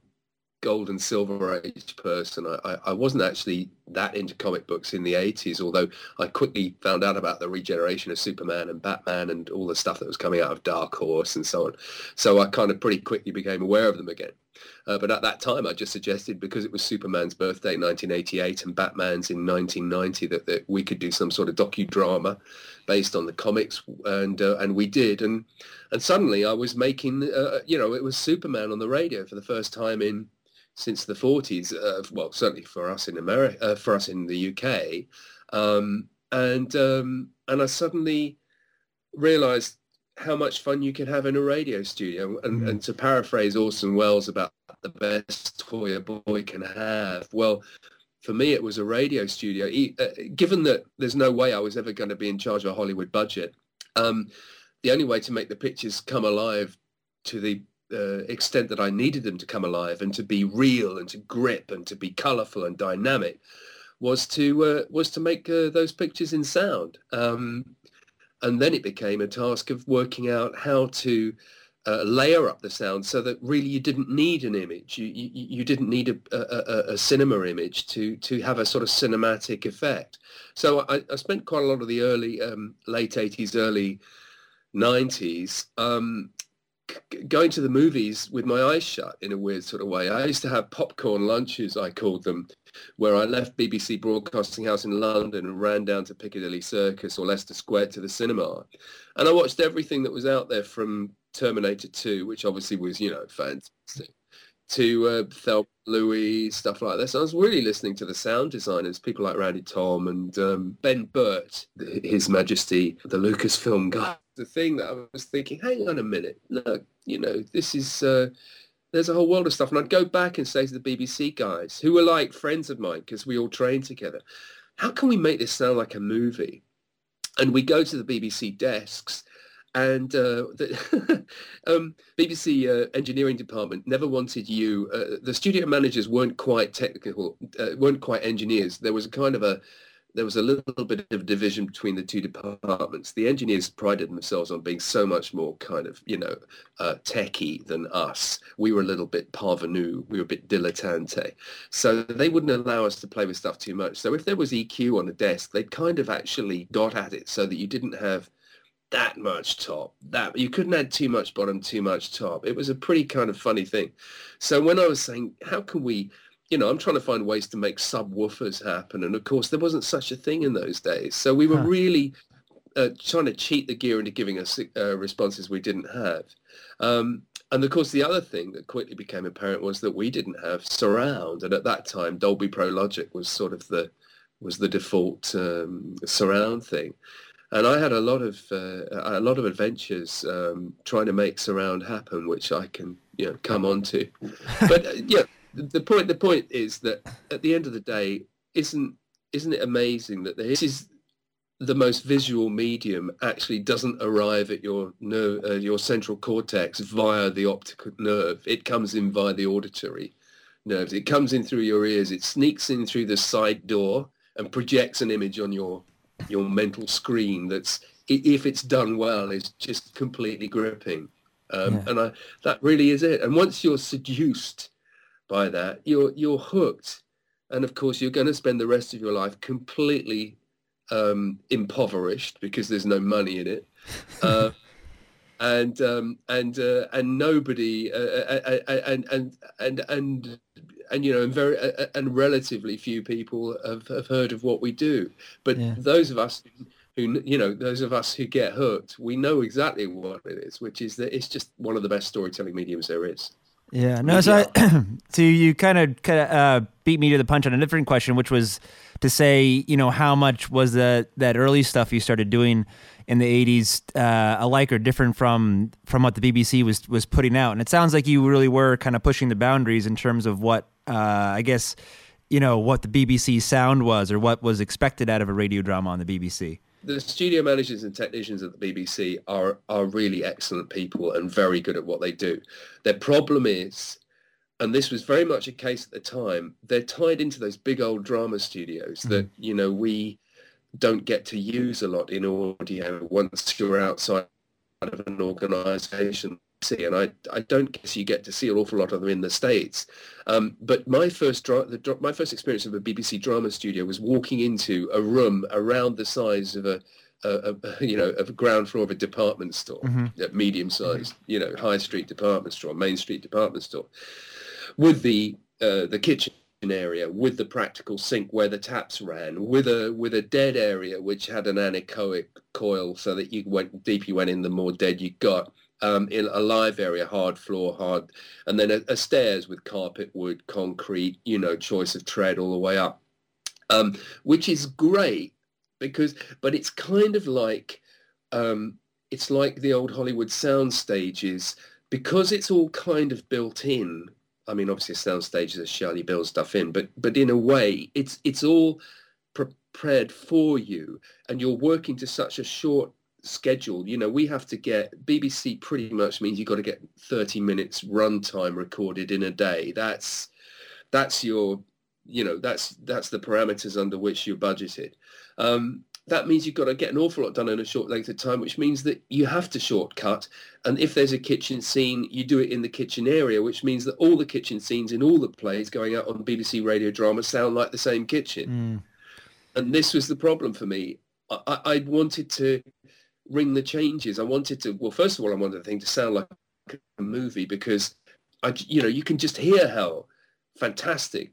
gold and silver age person. I, I, wasn't actually that into comic books in the 80s, although I quickly found out about the regeneration of Superman and Batman and all the stuff that was coming out of Dark Horse and so on. So I kind of pretty quickly became aware of them again. Uh, but at that time, I just suggested because it was Superman's birthday in 1988 and Batman's in 1990 that, that we could do some sort of docudrama based on the comics, and uh, and we did. And and suddenly I was making, uh, you know, it was Superman on the radio for the first time in since the 40s. Uh, well, certainly for us in America, uh, for us in the UK, um, and um, and I suddenly realised how much fun you can have in a radio studio. And, mm. and to paraphrase Orson Welles about the best toy a boy can have, well, for me, it was a radio studio. Uh, given that there's no way I was ever going to be in charge of a Hollywood budget, um, the only way to make the pictures come alive to the uh, extent that I needed them to come alive and to be real and to grip and to be colourful and dynamic was to uh, was to make uh, those pictures in sound. Um, and then it became a task of working out how to uh, layer up the sound so that really you didn't need an image. You you, you didn't need a, a, a, cinema image to to have a sort of cinematic effect. So I, I spent quite a lot of the early um, late 80s, early 90s um, going to the movies with my eyes shut in a weird sort of way. I used to have popcorn lunches, I called them, where I left BBC Broadcasting House in London and ran down to Piccadilly Circus or Leicester Square to the cinema. And I watched everything that was out there from Terminator 2, which obviously was, you know, fantastic, to uh, Thelma Louise, stuff like this. I was really listening to the sound designers, people like Randy Thom and um, Ben Burtt, His Majesty, the Lucasfilm guy. The thing that I was thinking, hang on a minute, look, you know, this is... Uh, there's a whole world of stuff. And I'd go back and say to the BBC guys, who were like friends of mine because we all trained together, how can we make this sound like a movie? And we go to the BBC desks and uh, the um, BBC uh, engineering department never wanted you. Uh, the studio managers weren't quite technical, uh, weren't quite engineers. There was a kind of a there was a little bit of division between the two departments. The engineers prided themselves on being so much more kind of, you know, uh, techie than us. We were a little bit parvenu. We were a bit dilettante. So they wouldn't allow us to play with stuff too much. So if there was EQ on a desk, they'd kind of actually got at it so that you didn't have that much top. That you couldn't add too much bottom, too much top. It was a pretty kind of funny thing. So when I was saying, how can we you know, I'm trying to find ways to make subwoofers happen. And of course, there wasn't such a thing in those days. So we were huh. really uh, trying to cheat the gear into giving us uh, responses we didn't have. Um, and of course, the other thing that quickly became apparent was that we didn't have surround. And at that time, Dolby Pro Logic was sort of the was the default um, surround thing. And I had a lot of uh, a lot of adventures um, trying to make surround happen, which I can you know come on to. But uh, yeah the point the point is that at the end of the day, isn't isn't it amazing that this is the most visual medium actually doesn't arrive at your nerve, uh, your central cortex via the optic nerve. It comes in via the auditory nerves. It comes in through your ears. It sneaks in through the side door and projects an image on your your mental screen. That's if it's done well, is just completely gripping. Um, yeah. And I, that really is it. And once you're seduced by that, you're you're hooked, and of course you're going to spend the rest of your life completely um, impoverished because there's no money in it, uh, and um, and uh, and nobody uh, uh, uh, uh and and and and and you know and very and relatively few people have, have heard of what we do, but yeah. those of us who you know those of us who get hooked, we know exactly what it is, which is that it's just one of the best storytelling mediums there is. Yeah, no. So, I, so you kind of kind of uh, beat me to the punch on a different question, which was to say, you know, how much was that that early stuff you started doing in the '80s uh, alike or different from from what the BBC was was putting out? And it sounds like you really were kind of pushing the boundaries in terms of what uh, I guess you know what the BBC sound was or what was expected out of a radio drama on the BBC the studio managers and technicians at the BBC are are really excellent people and very good at what they do. Their problem is, and this was very much a case at the time, they're tied into those big old drama studios mm-hmm. that you know we don't get to use a lot in audio once you're outside of an organisation see, and I, I don't guess you get to see an awful lot of them in the states. Um, but my first dra- the, my first experience of a BBC drama studio was walking into a room around the size of a, a, a you know of a ground floor of a department store, mm-hmm. medium sized, you know, high street department store, main street department store, with the uh, the kitchen area with the practical sink where the taps ran with a with a dead area which had an anechoic coil so that you went deep you went in the more dead you got um, in a live area, hard floor, hard, and then a, a, stairs with carpet, wood, concrete, you know, choice of tread all the way up, um, which is great because, but it's kind of like, um, it's like the old Hollywood sound stages because it's all kind of built in. I mean, obviously, a sound stage is a shell you build stuff in, but but in a way, it's it's all prepared for you, and you're working to such a short schedule. You know, we have to get BBC pretty much means you've got to get 30 minutes runtime recorded in a day. That's that's your you know that's that's the parameters under which you're budgeted. Um, that means you've got to get an awful lot done in a short length of time, which means that you have to shortcut. And if there's a kitchen scene, you do it in the kitchen area, which means that all the kitchen scenes in all the plays going out on BBC radio drama sound like the same kitchen. Mm. And this was the problem for me. I, I I wanted to ring the changes. I wanted to, well, first of all, I wanted the thing to sound like a movie because, I, you know, you can just hear how fantastic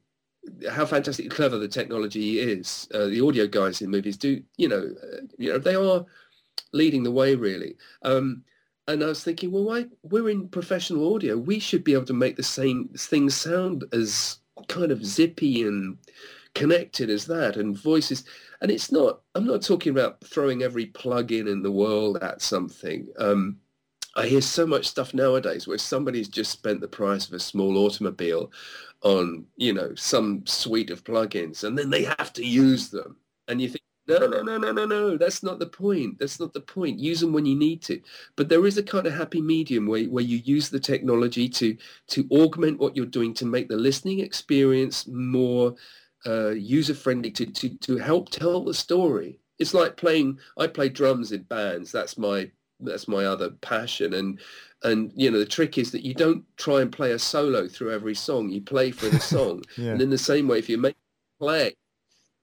how fantastically clever the technology is. Uh, the audio guys in movies do, you know, uh, you know, they are leading the way really. Um, and I was thinking, well, why we're in professional audio, we should be able to make the same things sound as kind of zippy and connected as that, and voices. And it's not. I'm not talking about throwing every plug-in in the world at something. Um, I hear so much stuff nowadays where somebody's just spent the price of a small automobile on, you know, some suite of plugins and then they have to use them. And you think, no, no, no, no, no, no, that's not the point. That's not the point. Use them when you need to. But there is a kind of happy medium where, where you use the technology to, to augment what you're doing to make the listening experience more uh, user-friendly, to, to, to help tell the story. It's like playing, I play drums in bands. That's my that's my other passion. And and you know the trick is that you don't try and play a solo through every song. You play for the song. Yeah. and in the same way if you make play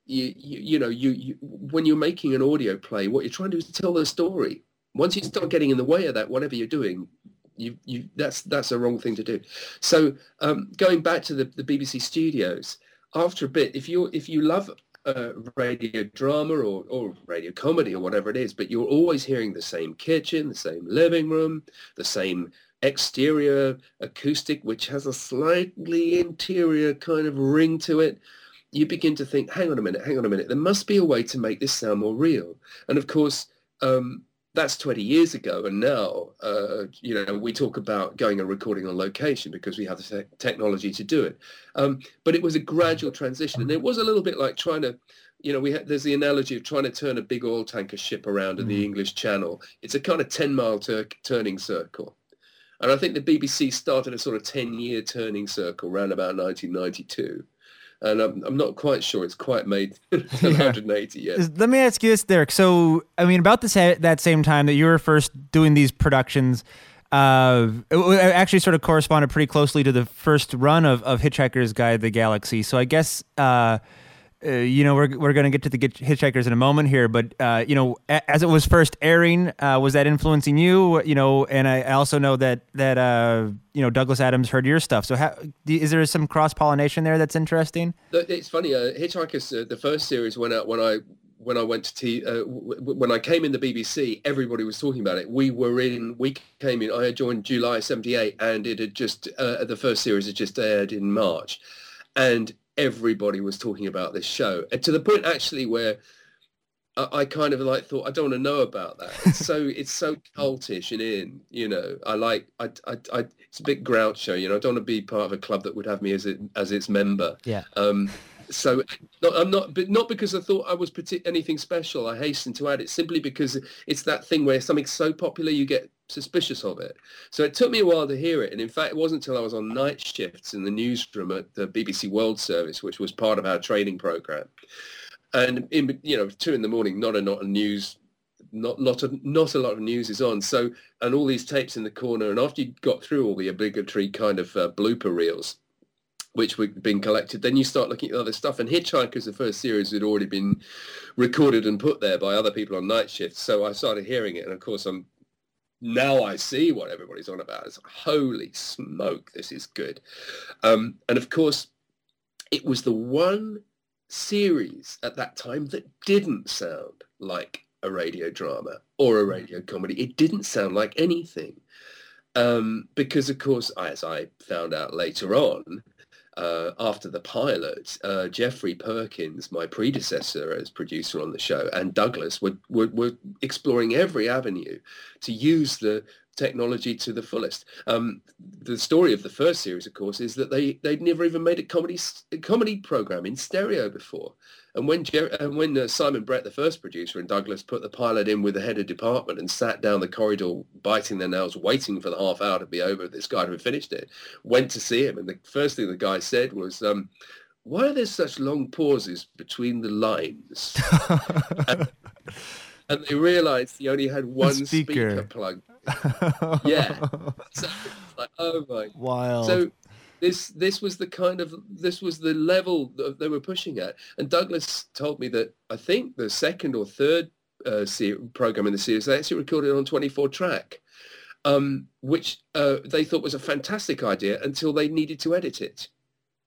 you, you you know you, you when you're making an audio play what you're trying to do is tell the story. Once you start getting in the way of that whatever you're doing you you that's that's a wrong thing to do. So um, going back to the, the bbc studios after a bit if you if you love uh, radio drama or, or radio comedy or whatever it is, but you're always hearing the same kitchen, the same living room, the same exterior acoustic, which has a slightly interior kind of ring to it. You begin to think, hang on a minute, hang on a minute, there must be a way to make this sound more real. And of course, um, that's 20 years ago. And now, uh, you know, we talk about going and recording on location because we have the te- technology to do it. Um, but it was a gradual transition. And it was a little bit like trying to, you know, we had, there's the analogy of trying to turn a big oil tanker ship around in the English Channel. It's a kind of 10 mile tur- turning circle. And I think the BBC started a sort of 10-year turning circle around about 1992. And I'm, I'm not quite sure it's quite made 180 yet. Let me ask you this, Derek. So, I mean, about this that same time that you were first doing these productions, uh, actually sort of corresponded pretty closely to the first run of, of Hitchhiker's Guide to the Galaxy. So, I guess, uh, uh, you know, we're we're going to get to the Hitchhikers in a moment here, but uh, you know, a- as it was first airing, uh, was that influencing you? You know, and I I also know that that uh, you know Douglas Adams heard your stuff. So, how, is there some cross pollination there that's interesting? It's funny. Uh, Hitchhikers, uh, the first series went out when I when I went to T, uh, w- when I came in the BBC. Everybody was talking about it. We were in. We came in. I had joined July '78, and it had just uh, the first series had just aired in March, and everybody was talking about this show, and to the point actually where. I I kind of like thought I don't want to know about that. It's so it's so cultish and in, you know. I like I, I, I it's a bit groucho, you know. I don't want to be part of a club that would have me as it as its member. Yeah. Um, so no, I'm not, but not because I thought I was anything special. I hasten to add it simply because it's that thing where something's so popular you get suspicious of it. So it took me a while to hear it, and in fact, it wasn't until I was on night shifts in the newsroom at the BBC World Service, which was part of our training program, and in you know two in the morning, not a not a news. Not not a, not a lot of news is on. So and all these tapes in the corner, and after you got through all the obligatory kind of uh, blooper reels, which were being collected. Then you start looking at other stuff. And Hitchhikers, the first series, had already been recorded and put there by other people on night shifts. So I started hearing it, and of course, I'm now I see what everybody's on about. It's holy smoke, this is good. Um, and of course, it was the one series at that time that didn't sound like a radio drama or a radio comedy. It didn't sound like anything. Um, because, of course, as I found out later on, uh, after the pilot, uh, Geoffrey Perkins, my predecessor as producer on the show, and Douglas were, were, were exploring every avenue to use the technology to the fullest. Um, the story of the first series, of course, is that they they'd never even made a comedy a comedy program in stereo before. And when Jer- and when uh, Simon Brett, the first producer, and Douglas put the pilot in with the head of department and sat down the corridor, biting their nails, waiting for the half hour to be over, this guy have finished it, went to see him, and the first thing the guy said was. Um, why are there such long pauses between the lines? and, and they realised he only had one speaker. speaker plugged. yeah. So, like, oh my. Wild. So this this was the kind of this was the level that they were pushing at. And Douglas told me that I think the second or third uh, program in the series they actually recorded on 24 track, um, which uh, they thought was a fantastic idea until they needed to edit it,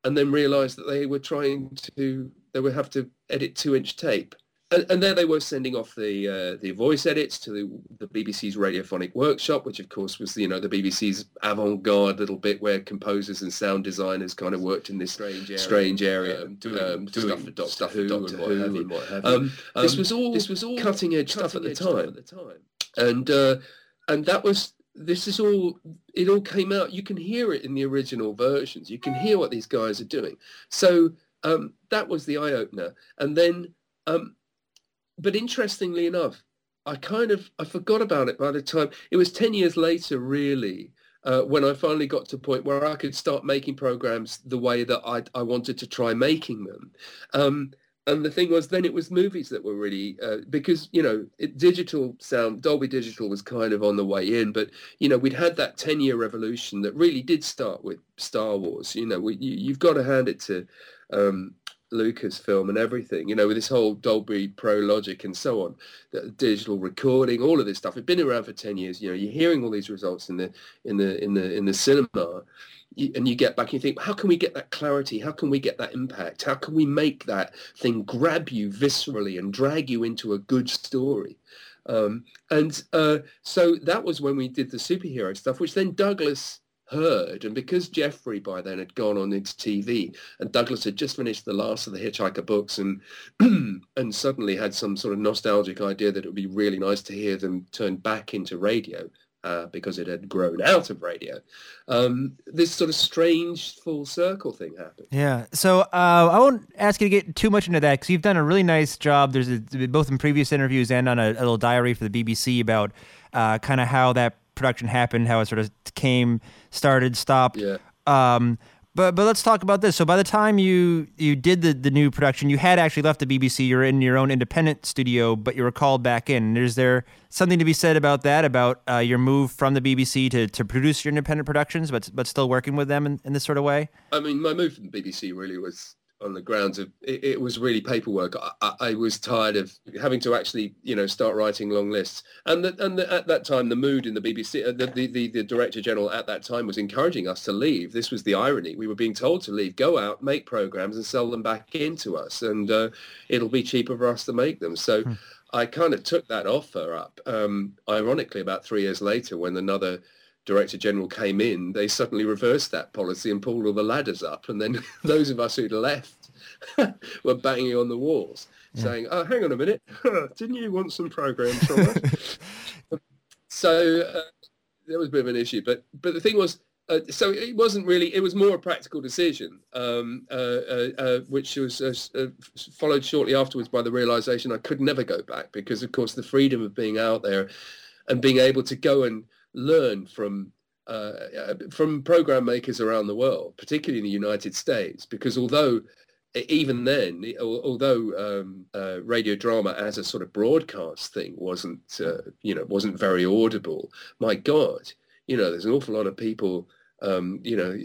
and then realised that they were trying to they would have to edit two inch tape and, and there they were sending off the uh, the voice edits to the, the BBC's radiophonic workshop, which of course was you know the BBC's avant-garde little bit where composers and sound designers kind of worked in this strange area, strange area um, doing, um, doing stuff for Doctor Who, Doctor and, what Who. and what have you. Um, this was all this was all cutting edge stuff at the time, at the time. and uh, and that was this is all it all came out. You can hear it in the original versions. You can hear what these guys are doing. So um, that was the eye-opener. And then um, but interestingly enough, I kind of I forgot about it by the time it was ten years later, really, uh, when I finally got to a point where I could start making programs the way that I I wanted to try making them. Um, and the thing was, then it was movies that were really uh, because you know it, digital sound, Dolby Digital was kind of on the way in, but you know we'd had that ten year revolution that really did start with Star Wars. You know, we, you, you've got to hand it to um, Lucasfilm and everything, you know, with this whole Dolby Pro Logic and so on, the digital recording, all of this stuff. It's been around for ten years. You know, you're hearing all these results in the in the in the in the cinema, and you get back and you think, how can we get that clarity? How can we get that impact? How can we make that thing grab you viscerally and drag you into a good story? Um, and uh, so that was when we did the superhero stuff, which then Douglas heard. And because Geoffrey by then had gone on into TV and Douglas had just finished the last of the Hitchhiker books and and suddenly had some sort of nostalgic idea that it would be really nice to hear them turn back into radio. Uh, because it had grown out of radio, um, this sort of strange full circle thing happened. Yeah. So uh, I won't ask you to get too much into that because you've done a really nice job. There's a, both in previous interviews and on a, a little diary for the BBC about uh, kind of how that production happened, how it sort of came, started, stopped. Yeah. Um, but but let's talk about this. So by the time you you did the, the new production, you had actually left the BBC. You're in your own independent studio, but you were called back in. Is there something to be said about that? About uh, your move from the BBC to, to produce your independent productions, but but still working with them in, in this sort of way? I mean, my move from the BBC really was on the grounds of it, it was really paperwork. I, I, was tired of having to actually, you know, start writing long lists. And the, and the, at that time, the mood in the BBC, uh, the, the, the, the director general at that time was encouraging us to leave. This was the irony. We were being told to leave, go out, make programs, and sell them back into us, and uh, it'll be cheaper for us to make them. So. Hmm. I kind of took that offer up. Um, ironically, about three years later, when another Director General came in, they suddenly reversed that policy and pulled all the ladders up. And then those of us who'd left were banging on the walls, yeah. saying, "Oh, hang on a minute, didn't you want some programs from us?" so uh, there was a bit of an issue, but but the thing was. Uh, so it wasn't really. It was more a practical decision, um, uh, uh, uh which was uh, followed shortly afterwards by the realization I could never go back because, of course, the freedom of being out there and being able to go and learn from uh, from program makers around the world, particularly in the United States, because although even then, although um, uh, radio drama as a sort of broadcast thing wasn't, uh, you know, wasn't very audible, my God, you know, there's an awful lot of people, um, you know,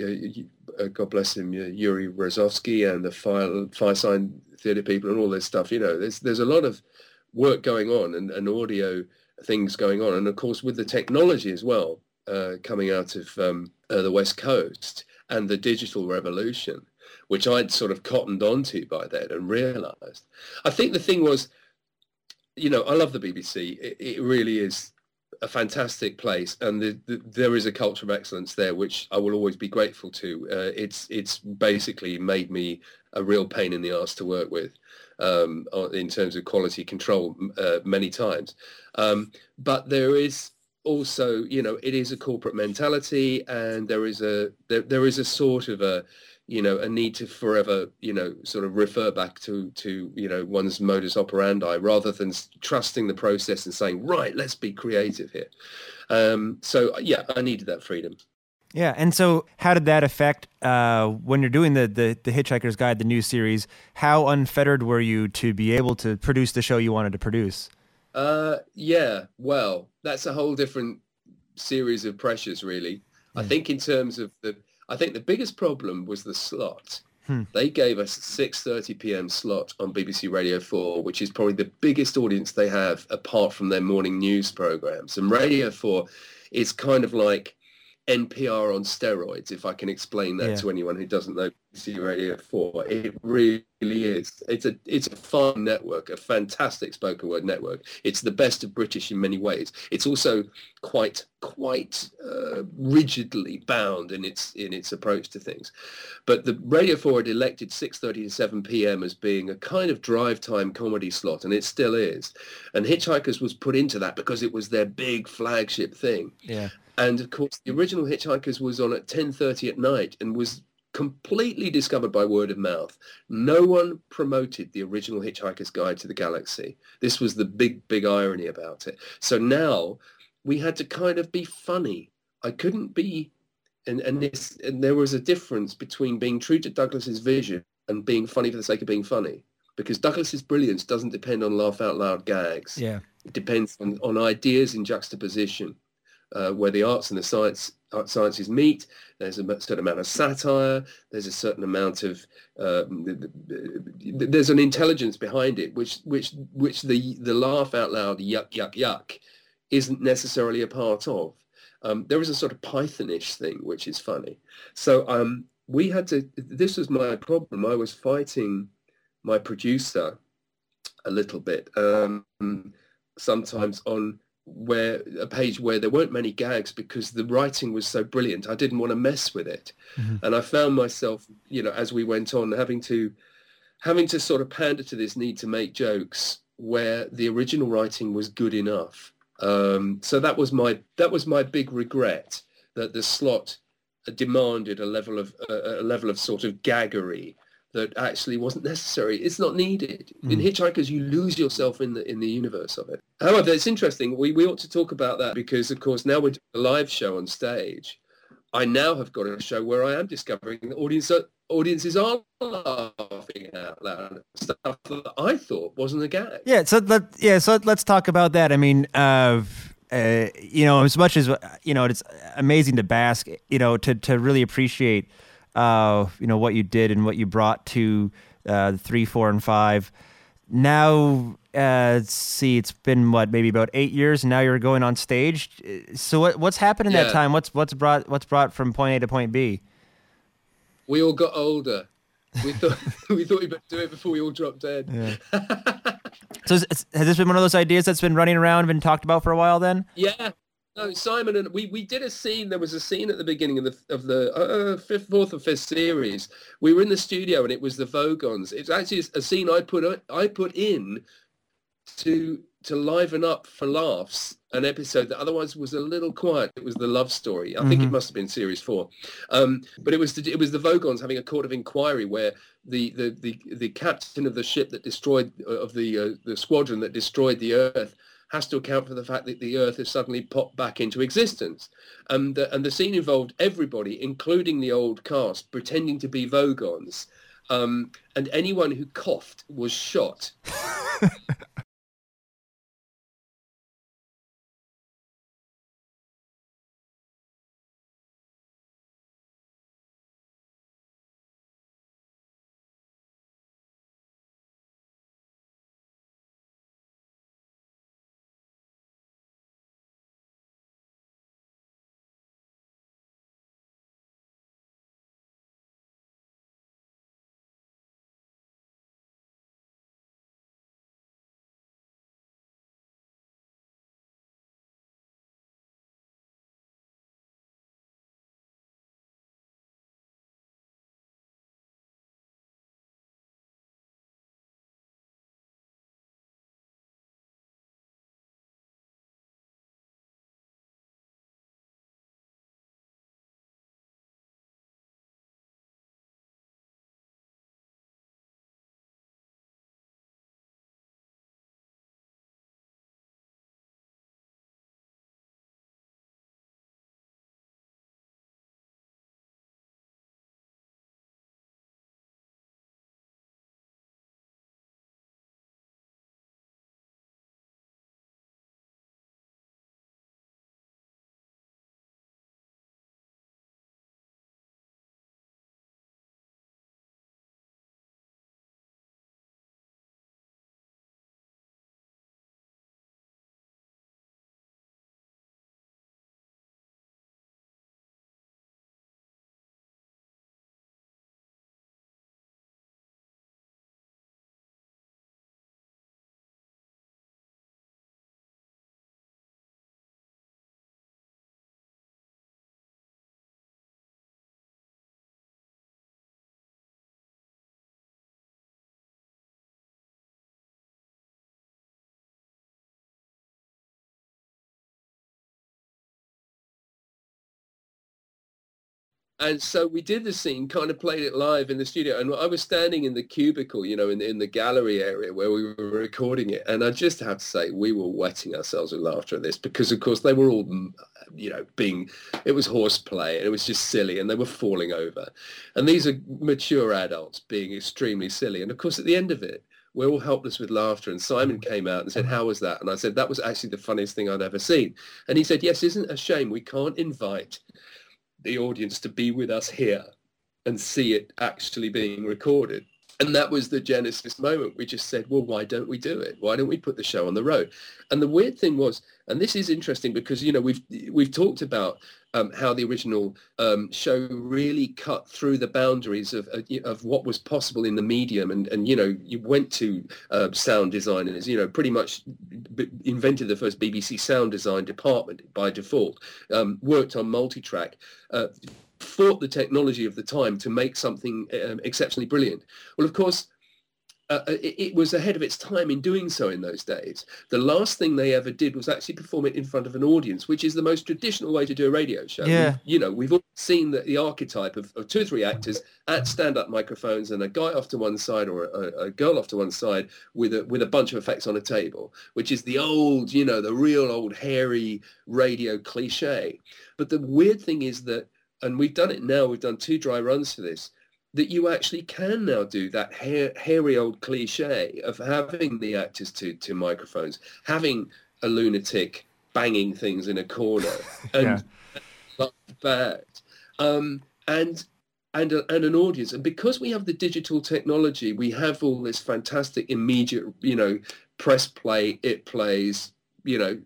uh, God bless him, Yuri Rasovsky and the Fire, Firesign Theatre people and all this stuff. You know, there's there's a lot of work going on and, and audio things going on. And of course, with the technology as well uh, coming out of um, uh, the West Coast and the digital revolution, which I'd sort of cottoned onto by then and realized. I think the thing was, you know, I love the BBC. It, it really is a fantastic place, and the, the, there is a culture of excellence there, which I will always be grateful to. Uh, it's it's basically made me a real pain in the ass to work with um, in terms of quality control uh, many times. Um, but there is also, you know, it is a corporate mentality, and there is a there, there is a sort of a you know a need to forever you know sort of refer back to to you know one's modus operandi rather than trusting the process and saying right let's be creative here um, so yeah i needed that freedom Yeah, and so how did that affect uh, when you're doing the, the the Hitchhiker's Guide, the new series? How unfettered were you to be able to produce the show you wanted to produce? Uh, yeah, well, that's a whole different series of pressures, really. I think in terms of the, I think the biggest problem was the slot. Hmm. They gave us 6:30 p.m. slot on BBC Radio 4, which is probably the biggest audience they have apart from their morning news programs. And Radio 4 is kind of like NPR on steroids, if I can explain that Yeah. to anyone who doesn't know BBC Radio 4. It really is. It's a it's a fun network, a fantastic spoken word network. It's the best of British in many ways. It's also quite quite uh, rigidly bound in its in its approach to things. But the Radio 4 had elected 6:30 to 7 p.m. as being a kind of drive time comedy slot, and it still is. And Hitchhikers was put into that because it was their big flagship thing. Yeah. And of course, the original Hitchhikers was on at 10:30 at night and was completely discovered by word of mouth. No one promoted the original Hitchhiker's Guide to the Galaxy. This was the big, big irony about it. So now we had to kind of be funny. I couldn't be, and and this, and there was a difference between being true to Douglas's vision and being funny for the sake of being funny. Because Douglas's brilliance doesn't depend on laugh out loud gags. Yeah. It depends on, on ideas in juxtaposition, uh, where the arts and the science art sciences meet. There's a certain amount of satire. There's a certain amount of th- there's an intelligence behind it, which which which the the laugh out loud yuck yuck yuck isn't necessarily a part of. Um, there is a sort of Pythonish thing which is funny. So um, we had to. This was my problem. I was fighting my producer a little bit. Um, sometimes on where a page where there weren't many gags because the writing was so brilliant. I didn't want to mess with it, and I found myself, you know, as we went on, having to having to sort of pander to this need to make jokes where the original writing was good enough. Um, so that was my that was my big regret that the slot demanded a level of uh, a level of sort of gaggery that actually wasn't necessary. It's not needed. In Hitchhikers, you lose yourself in the in the universe of it. However, it's interesting. We we ought to talk about that because, of course, now we're doing a live show on stage. I now have got a show where I am discovering that audience audiences are laughing out loud stuff that I thought wasn't a gag. Yeah, so let yeah, so let's talk about that. I mean, uh, uh, you know, as much as you know, it's amazing to bask, you know, to to really appreciate, uh, you know, what you did and what you brought to uh, three, four, and five. Now, uh, let's see, it's been what maybe about eight years, and now you're going on stage. So what what's happened in that time? What's what's brought what's brought from point A to point B? We all got older. We thought we thought we better do it before we all dropped dead. So is, is- has this been one of those ideas that's been running around, been talked about for a while? Then Yeah. No, Simon and we, we did a scene. There was a scene at the beginning of the of the uh, fifth, fourth or fifth series. We were in the studio and it was the Vogons. It's actually a scene I put I put in to to liven up for laughs an episode that otherwise was a little quiet. It was the love story. I think it Mhm. must have been series four, um, but it was the, it was the Vogons having a court of inquiry where the the, the, the captain of the ship that destroyed of the uh, the squadron that destroyed the Earth has to account for the fact that the Earth has suddenly popped back into existence, and the, and the scene involved everybody, including the old cast, pretending to be Vogons. Um, and anyone who coughed was shot. And so we did the scene, kind of played it live in the studio, and I was standing in the cubicle, you know, in, in the gallery area where we were recording it, and I just have to say we were wetting ourselves with laughter at this because, of course, they were all, mm, you know, being it was horseplay and it was just silly, and they were falling over, and these are mature adults being extremely silly, and of course, at the end of it, we're all helpless with laughter. And Simon came out and said, how was that? And I said, that was actually the funniest thing I'd ever seen. And he said, yes, isn't a shame we can't invite the audience to be with us here and see it actually being recorded. And that was the genesis moment. We just said, well, why don't we do it? Why don't we put the show on the road? And the weird thing was, and this is interesting because, you know, we've, we've talked about um, how the original um, show really cut through the boundaries of, of what was possible in the medium. And, and you know, you went to uh, sound designers, you know, pretty much b- invented the first BBC sound design department by default, um, worked on multi-track, uh, fought the technology of the time to make something um, exceptionally brilliant. Well, of course, uh, it, it, was ahead of its time in doing so in those days. The last thing they ever did was actually perform it in front of an audience, which is the most traditional way to do a radio show. Yeah. We've, you know, we've all seen the, the archetype of, of, two or three actors at stand-up microphones and a guy off to one side or a, a, girl off to one side with a, with a bunch of effects on a table, which is the old, you know, the real old hairy radio cliche. But the weird thing is that and we've done it now, we've done two dry runs for this, that you actually can now do that hair, hairy old cliche of having the actors to, to microphones, having a lunatic banging things in a corner and yeah. bad. Um, and and, a, and an audience. And because we have the digital technology, we have all this fantastic immediate, you know, press play, it plays, you know,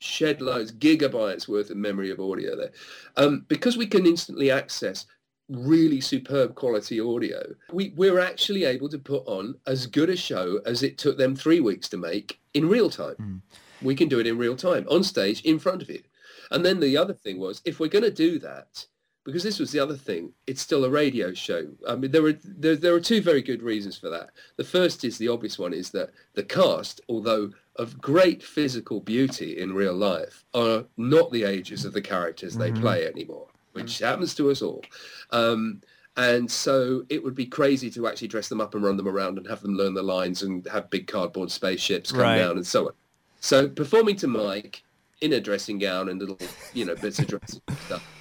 shed loads, gigabytes worth of memory of audio there. Um, because we can instantly access really superb quality audio, we, we're actually able to put on as good a show as it took them three weeks to make in real time. Mm. We can do it in real time, on stage, in front of you. And then the other thing was, if we're going to do that, because this was the other thing, it's still a radio show. I mean, there are there, there are two very good reasons for that. The first is the obvious one is that the cast, although of great physical beauty in real life are not the ages of the characters they mm-hmm. play anymore, which happens to us all. Um, and so it would be crazy to actually dress them up and run them around and have them learn the lines and have big cardboard spaceships come right. down and so on. So performing to Mike in a dressing gown and little, you know, bits of dressing stuff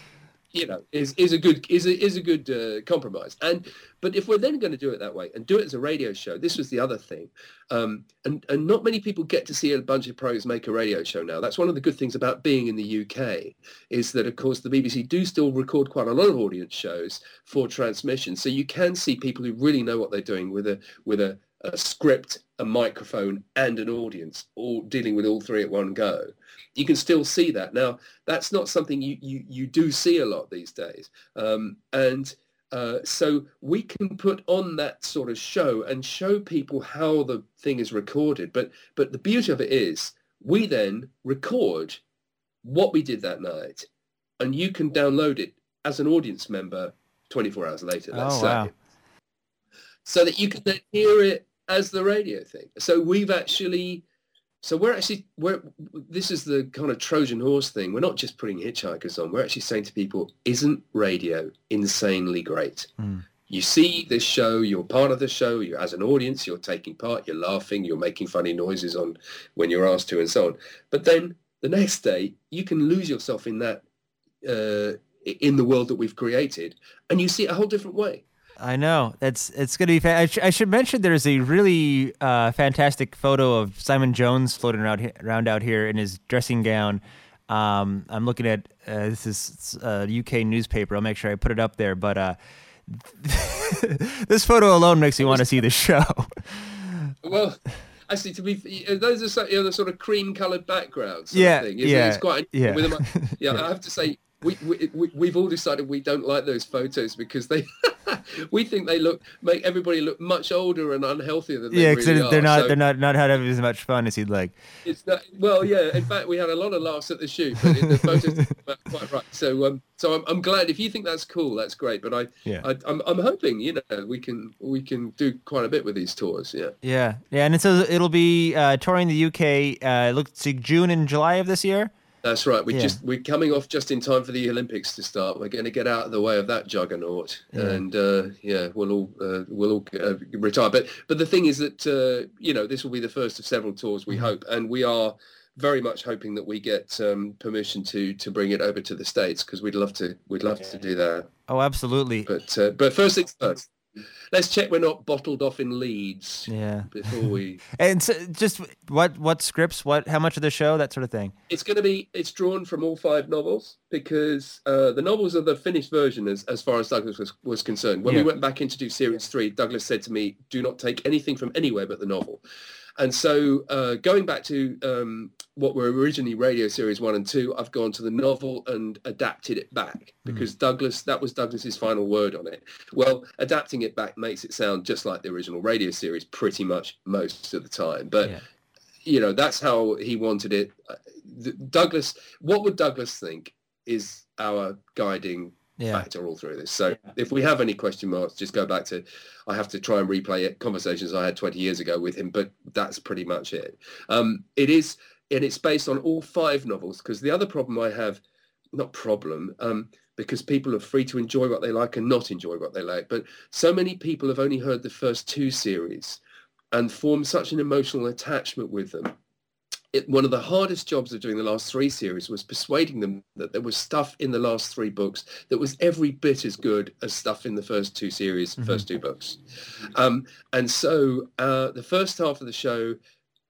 you know, is, is a good is a, is a good uh, compromise. And but if we're then going to do it that way and do it as a radio show, this was the other thing. Um, and and not many people get to see a bunch of pros make a radio show now. That's one of the good things about being in the UK is that of course the BBC do still record quite a lot of audience shows for transmission, so you can see people who really know what they're doing with a with a, a script, a microphone, and an audience, all dealing with all three at one go you can still see that. Now, that's not something you, you, you do see a lot these days. Um, and uh, so we can put on that sort of show and show people how the thing is recorded. But, but the beauty of it is we then record what we did that night and you can download it as an audience member 24 hours later, let's oh, say. Wow. So that you can then hear it as the radio thing. So we've actually so we're actually we're this is the kind of Trojan horse thing. We're not just putting hitchhikers on. We're actually saying to people, isn't radio insanely great? Mm. You see this show, you're part of the show, You're as an audience, you're taking part, you're laughing, you're making funny noises on when you're asked to and so on. But then the next day you can lose yourself in that uh, in the world that we've created and you see it a whole different way. I know that's it's gonna be. Fa- I, sh- I, should mention there's a really uh, fantastic photo of Simon Jones floating around around out here in his dressing gown. Um, I'm looking at uh, this is a UK newspaper. I'll make sure I put it up there. But uh, this photo alone makes me want to see the show. Well, actually, to be those are you know, the sort of cream-coloured backgrounds. yeah, yeah, It's quite yeah. With yeah, I have to say we, we, we have all decided we don't like those photos because they we think they look make everybody look much older and unhealthier than they yeah, really they're, they're not so, they're not not having as much fun as you'd like. It's not, well, yeah. In fact, we had a lot of laughs at the shoot, but the photos quite right. So um, so I'm, I'm glad if you think that's cool, that's great. But I yeah, I, I'm I'm hoping you know we can we can do quite a bit with these tours. Yeah. Yeah, yeah, and so it'll be uh, touring the UK. Uh, looks like June and July of this year. That's right. We Yeah. just we're coming off just in time for the Olympics to start. We're going to get out of the way of that juggernaut, Yeah. and uh, yeah, we'll all uh, we'll all uh, retire. But but the thing is that uh, you know this will be the first of several tours we hope, and we are very much hoping that we get um, permission to to bring it over to the states because we'd love to we'd love to do that. Oh, absolutely. But uh, but first things first. Let's check we're not bottled off in Leeds Yeah. before we. And so just what what scripts, what how much of the show, that sort of thing. It's going to be it's drawn from all five novels because uh, the novels are the finished version as, as far as Douglas was, was concerned. When Yeah. we went back in to do series three, Douglas said to me, "Do not take anything from anywhere but the novel." And so uh, going back to um, what were originally radio series one and two, I've gone to the novel and adapted it back because Douglas, that was Douglas's final word on it. Well, adapting it back makes it sound just like the original radio series pretty much most of the time. But you know that's how he wanted it Uh, douglas what would douglas think is our guiding Yeah. factor all through this so if we have any question marks just go back to i have to try and replay it, conversations i had 20 years ago with him but that's pretty much it um, it is and it's based on all five novels because the other problem i have not problem um, because people are free to enjoy what they like and not enjoy what they like but so many people have only heard the first two series and form such an emotional attachment with them. It, one of the hardest jobs of doing the last three series was persuading them that there was stuff in the last three books that was every bit as good as stuff in the first two series, first two books. Um, and so uh, the first half of the show,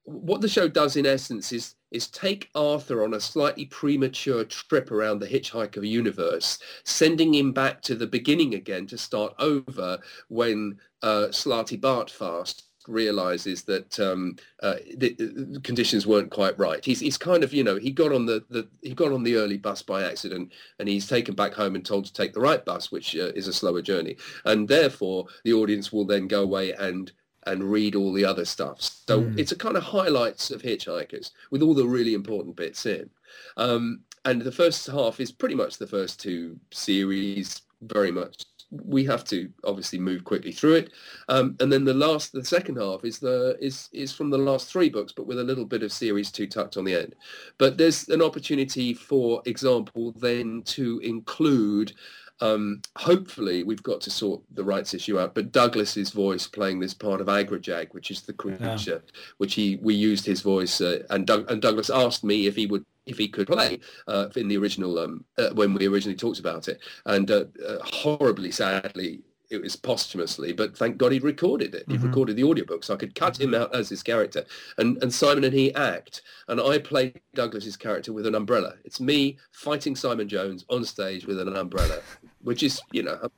what the show does in essence is is take Arthur on a slightly premature trip around the Hitchhiker universe, sending him back to the beginning again to start over when uh, Slartibartfast realizes that um, uh, the, the conditions weren't quite right. He's, he's kind of, you know, he got on the, the he got on the early bus by accident, and he's taken back home and told to take the right bus, which uh, is a slower journey, and therefore the audience will then go away and and read all the other stuff. So Mm. it's a kind of highlights of Hitchhikers with all the really important bits in. Um, and the first half is pretty much the first two series, very much. We have to obviously move quickly through it, um, and then the last, the second half is the is is from the last three books, but with a little bit of series two tucked on the end. But there's an opportunity, for example, then to include um, hopefully, we've got to sort the rights issue out. But Douglas's voice playing this part of Agrajag, which is the creature, which he we used his voice, uh, and, Doug, and Douglas asked me if he would if he could play uh, in the original um, uh, when we originally talked about it, and uh, uh, horribly, sadly. It was posthumously, but thank God he'd recorded it. He'd Mhm. recorded the audiobook, so I could cut him out as his character. And and Simon and he act, and I play Douglas's character with an umbrella. It's me fighting Simon Jones on stage with an umbrella, which is, you know,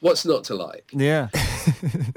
what's not to like? Yeah.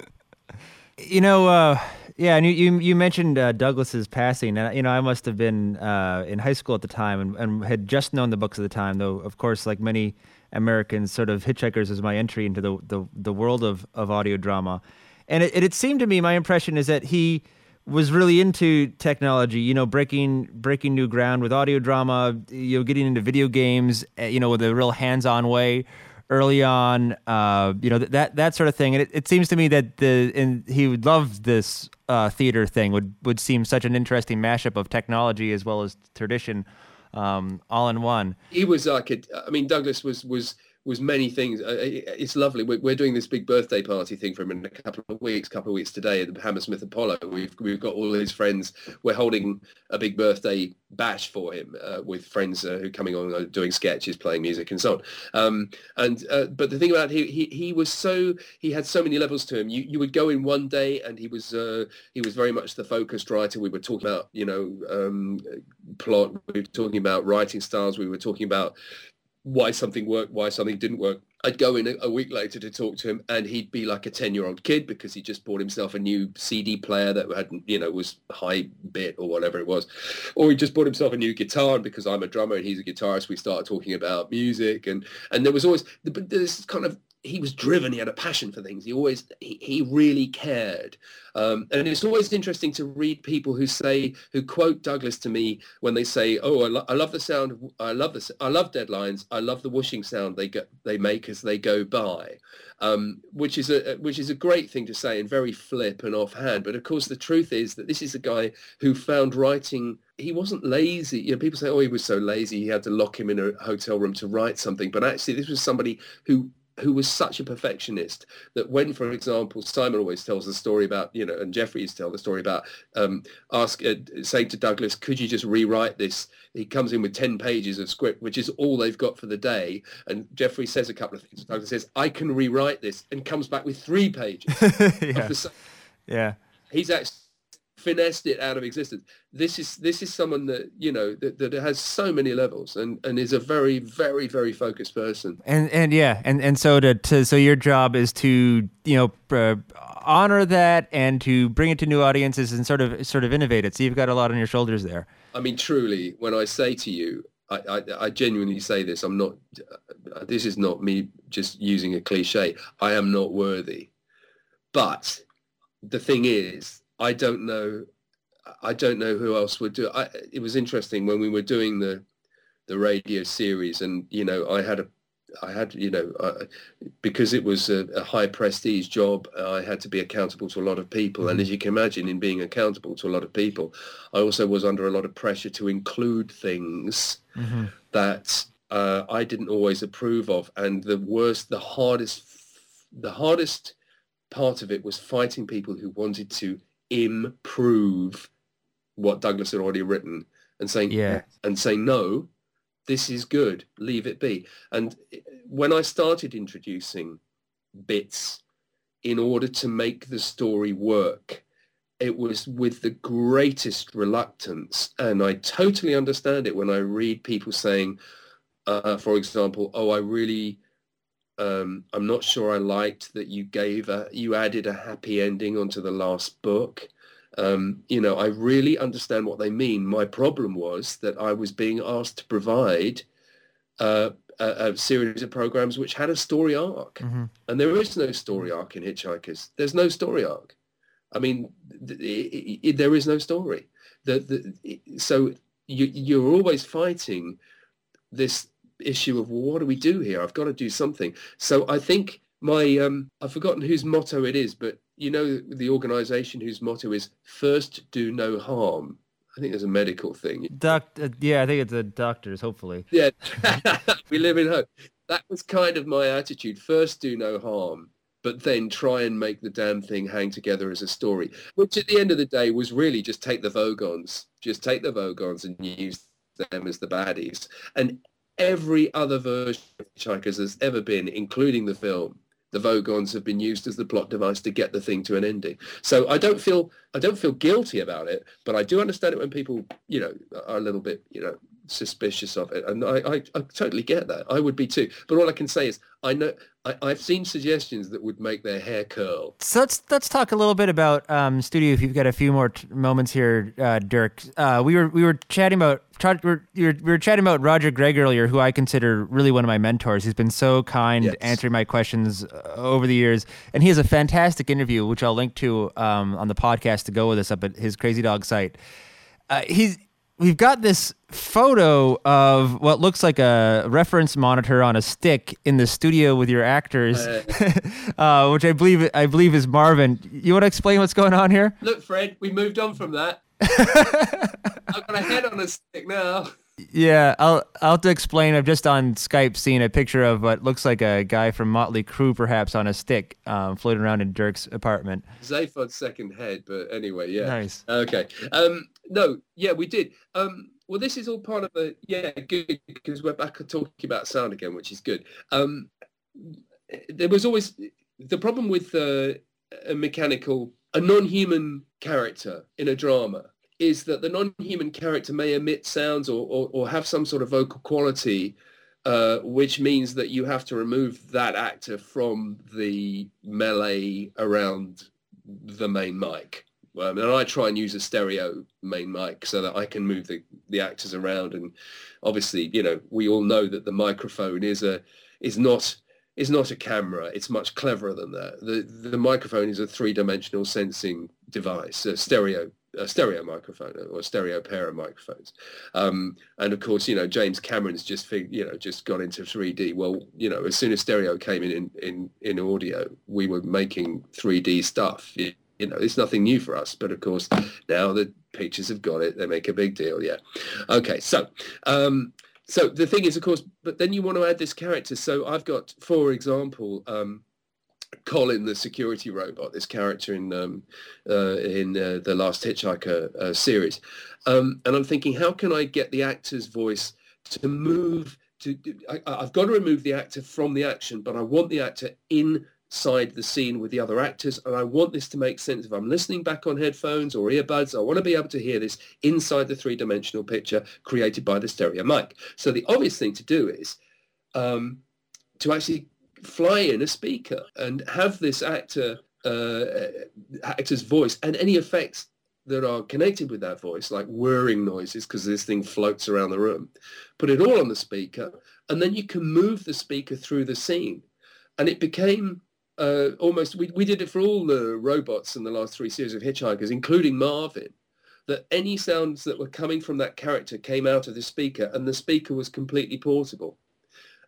you know, uh, yeah, and you you, you mentioned uh, Douglas's passing, and you know, I must have been uh, in high school at the time and, and had just known the books at the time, though. Of course, like many Americans, sort of Hitchhikers is my entry into the the, the world of, of audio drama, and it, it seemed to me, my impression is that he was really into technology, you know, breaking breaking new ground with audio drama, you know, getting into video games, uh, you know, with a real hands-on way early on, uh, you know, th- that that sort of thing. And it, it seems to me that the and he would love this uh, theater thing would would seem such an interesting mashup of technology as well as tradition, um, all in one. He was like I mean, Douglas was was was many things. It's lovely. We're, doing this big birthday party thing for him in a couple of weeks. Couple of weeks today at the Hammersmith Apollo. We've we've got all his friends. We're holding a big birthday bash for him uh, with friends uh, who are coming on uh, doing sketches, playing music, and so on. Um, and uh, but the thing about he, he he was so he had so many levels to him. You you would go in one day and he was uh, he was very much the focused writer. We were talking about you know um, plot. We were talking about writing styles. We were talking about why something worked, why something didn't work. I'd go in a, a week later to talk to him, and he'd be like a ten-year-old kid because he just bought himself a new CD player that had, you know, was high bit or whatever it was, or he just bought himself a new guitar. And because I'm a drummer and he's a guitarist, we started talking about music, and and there was always this kind of he was driven. He had a passion for things. He always he, he really cared. Um, and it's always interesting to read people who say who quote Douglas to me when they say, "Oh, I, lo- I love the sound. I love this. I love deadlines. I love the whooshing sound they go, they make as they go by." Um, which is a which is a great thing to say and very flip and offhand. But of course, the truth is that this is a guy who found writing. He wasn't lazy. You know, people say, "Oh, he was so lazy. He had to lock him in a hotel room to write something." But actually, this was somebody who who was such a perfectionist that when, for example, Simon always tells the story about, you know, and Geoffrey used to tell the story about um, ask, uh, saying to Douglas, could you just rewrite this? He comes in with 10 pages of script, which is all they've got for the day. And Geoffrey says a couple of things. Douglas says, I can rewrite this and comes back with three pages. yeah. Yeah. He's actually finessed it out of existence. This is this is someone that you know that, that has so many levels and, and is a very very very focused person. And and yeah, and and so to, to so your job is to you know uh, honor that and to bring it to new audiences and sort of sort of innovate it. So you've got a lot on your shoulders there. I mean, truly, when I say to you, I, I, I genuinely say this. I'm not. This is not me just using a cliche. I am not worthy. But the thing is, I don't know. I don't know who else would do it. I, it was interesting when we were doing the the radio series, and you know, I had a, I had you know, uh, because it was a, a, high prestige job, I had to be accountable to a lot of people, mm-hmm. and as you can imagine, in being accountable to a lot of people, I also was under a lot of pressure to include things mm-hmm. that uh, I didn't always approve of, and the worst, the hardest, the hardest part of it was fighting people who wanted to improve what Douglas had already written and saying yeah. and saying no, this is good, leave it be. And when I started introducing bits in order to make the story work, it was with the greatest reluctance. And I totally understand it when I read people saying, uh, for example, oh, I really um, I'm not sure I liked that you gave a, you added a happy ending onto the last book. Um, you know, I really understand what they mean. My problem was that I was being asked to provide uh, a, a, series of programs which had a story arc, mm-hmm. and there is no story arc in Hitchhikers. There's no story arc. I mean, it, it, it, there is no story. The, the, so you, you're always fighting this issue of well, what do we do here? I've got to do something. So I think my um, I've forgotten whose motto it is, but you know the organisation whose motto is first do no harm. I think there's a medical thing. Doc, uh, yeah, I think it's a doctor's. Hopefully, yeah. we live in hope. That was kind of my attitude. First, do no harm, but then try and make the damn thing hang together as a story. Which, at the end of the day, was really just take the Vogons, just take the Vogons and use them as the baddies. And every other version of Hitchhikers has ever been, including the film, the Vogons have been used as the plot device to get the thing to an ending. So I don't feel I don't feel guilty about it, but I do understand it when people, you know, are a little bit, you know, suspicious of it, and I, I, I totally get that. I would be too. But all I can say is I know I, have seen suggestions that would make their hair curl. So let's let's talk a little bit about um, studio. If you've got a few more t- moments here, uh, Dirk. Uh, we were we were chatting about we were, we were chatting about Roger Gregg earlier, who I consider really one of my mentors. He's been so kind yes. answering my questions uh, over the years, and he has a fantastic interview, which I'll link to um, on the podcast to go with us up at his Crazy Dog site. Uh, he's we've got this photo of what looks like a reference monitor on a stick in the studio with your actors, uh, which I believe I believe is Marvin. You want to explain what's going on here? Look, Fred, we moved on from that. I've got a head on a stick now. Yeah, I'll I'll have to explain. I've just on Skype seen a picture of what looks like a guy from Motley Crue, perhaps on a stick, um, floating around in Dirk's apartment. Zaphod's second head, but anyway, yeah. Nice. Okay. Um, no, yeah, we did. Um, well, this is all part of a yeah, good because we're back talking about sound again, which is good. Um, there was always the problem with uh, a mechanical, a non-human character in a drama is that the non-human character may emit sounds or, or, or have some sort of vocal quality, uh, which means that you have to remove that actor from the melee around the main mic. Um, and I try and use a stereo main mic so that I can move the, the actors around. And obviously, you know, we all know that the microphone is a is not is not a camera. It's much cleverer than that. The the microphone is a three dimensional sensing device, a stereo a stereo microphone or stereo pair of microphones. Um, and of course, you know, James Cameron's just fig- you know just got into 3D. Well, you know, as soon as stereo came in in in, audio, we were making 3D stuff. You know, it's nothing new for us. But of course, now the pictures have got it, they make a big deal. Yeah. Okay. So. Um, so the thing is, of course, but then you want to add this character. So I've got, for example, um, Colin, the security robot, this character in um, uh, in uh, the Last Hitchhiker uh, series, um, and I'm thinking, how can I get the actor's voice to move? To I, I've got to remove the actor from the action, but I want the actor inside the scene with the other actors, and I want this to make sense. If I'm listening back on headphones or earbuds, I want to be able to hear this inside the three-dimensional picture created by the stereo mic. So the obvious thing to do is um, to actually fly in a speaker and have this actor uh, actor's voice and any effects that are connected with that voice, like whirring noises, because this thing floats around the room. Put it all on the speaker, and then you can move the speaker through the scene. And it became uh, almost, we, we did it for all the robots in the last three series of Hitchhikers, including Marvin, that any sounds that were coming from that character came out of the speaker, and the speaker was completely portable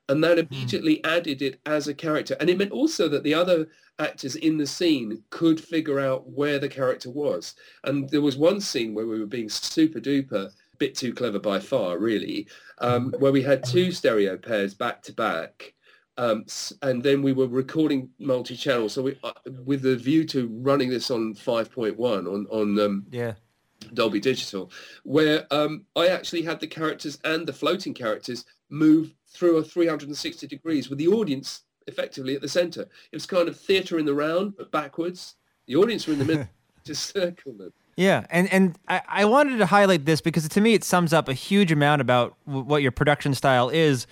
and that immediately added it as a character. And it meant also that the other actors in the scene could figure out where the character was. And there was one scene where we were being super duper, bit too clever by far, really, um, where we had two stereo pairs back to back. Um, and then we were recording multi-channel, so we, uh, with the view to running this on 5.1 on on um, yeah Dolby Digital, where um, I actually had the characters and the floating characters move through a 360 degrees with the audience effectively at the center. It was kind of theatre in the round, but backwards. The audience were in the middle, just circle them. Yeah, and and I, I wanted to highlight this because to me it sums up a huge amount about w- what your production style is.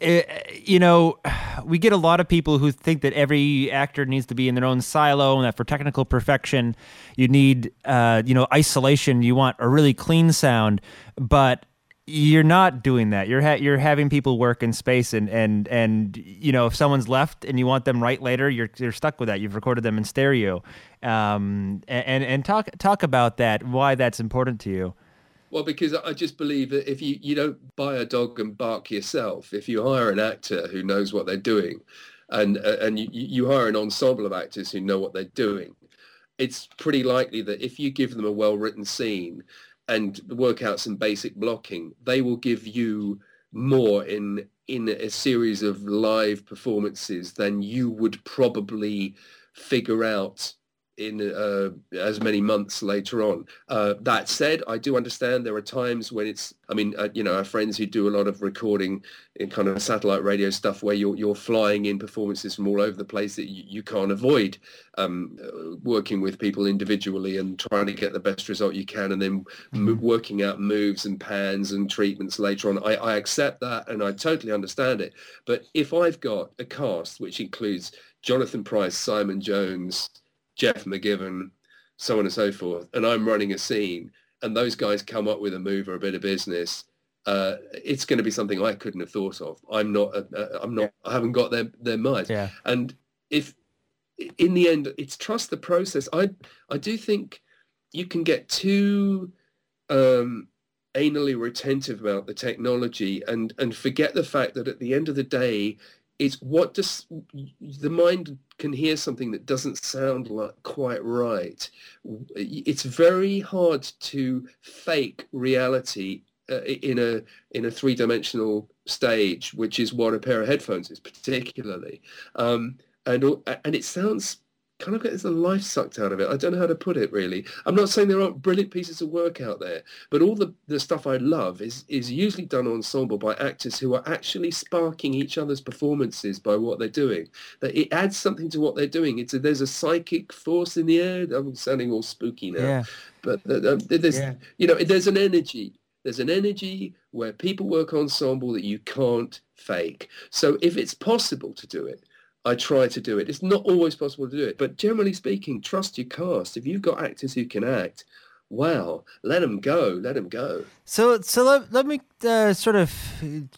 It, you know, we get a lot of people who think that every actor needs to be in their own silo, and that for technical perfection, you need, uh, you know, isolation. You want a really clean sound, but you're not doing that. You're ha- you're having people work in space, and and and you know if someone's left and you want them right later, you're you're stuck with that. You've recorded them in stereo, um, and and talk talk about that. Why that's important to you. Well, because I just believe that if you, you don't buy a dog and bark yourself, if you hire an actor who knows what they're doing, and uh, and you, you hire an ensemble of actors who know what they're doing, it's pretty likely that if you give them a well-written scene and work out some basic blocking, they will give you more in in a series of live performances than you would probably figure out in uh, as many months later on. Uh, that said, I do understand there are times when it's. I mean, uh, you know, our friends who do a lot of recording in kind of satellite radio stuff, where you're you're flying in performances from all over the place that you, you can't avoid um, working with people individually and trying to get the best result you can, and then m- working out moves and pans and treatments later on. I, I accept that and I totally understand it. But if I've got a cast which includes Jonathan Pryce, Simon Jones. Geoff McGivern, so on and so forth, and I'm running a scene, and those guys come up with a move or a bit of business, uh, it's going to be something I couldn't have thought of. I'm not, uh, I'm not, I haven't got their their mind. Yeah. And if in the end it's trust the process, I I do think you can get too um, anally retentive about the technology and and forget the fact that at the end of the day it's what does the mind can hear something that doesn't sound like quite right. It's very hard to fake reality uh, in a in a three dimensional stage, which is what a pair of headphones is particularly. Um, and and it sounds kind of gets the life sucked out of it. I don't know how to put it really. I'm not saying there aren't brilliant pieces of work out there, but all the, the stuff I love is is usually done ensemble by actors who are actually sparking each other's performances by what they're doing. That it adds something to what they're doing. It's a, there's a psychic force in the air. I'm sounding all spooky now, Yeah. but uh, there's Yeah. you know there's an energy. There's an energy where people work ensemble that you can't fake. So if it's possible to do it, I try to do it. It's not always possible to do it, but generally speaking, trust your cast. If you've got actors who can act, wow, let them go. Let them go. So so let, let me uh, sort of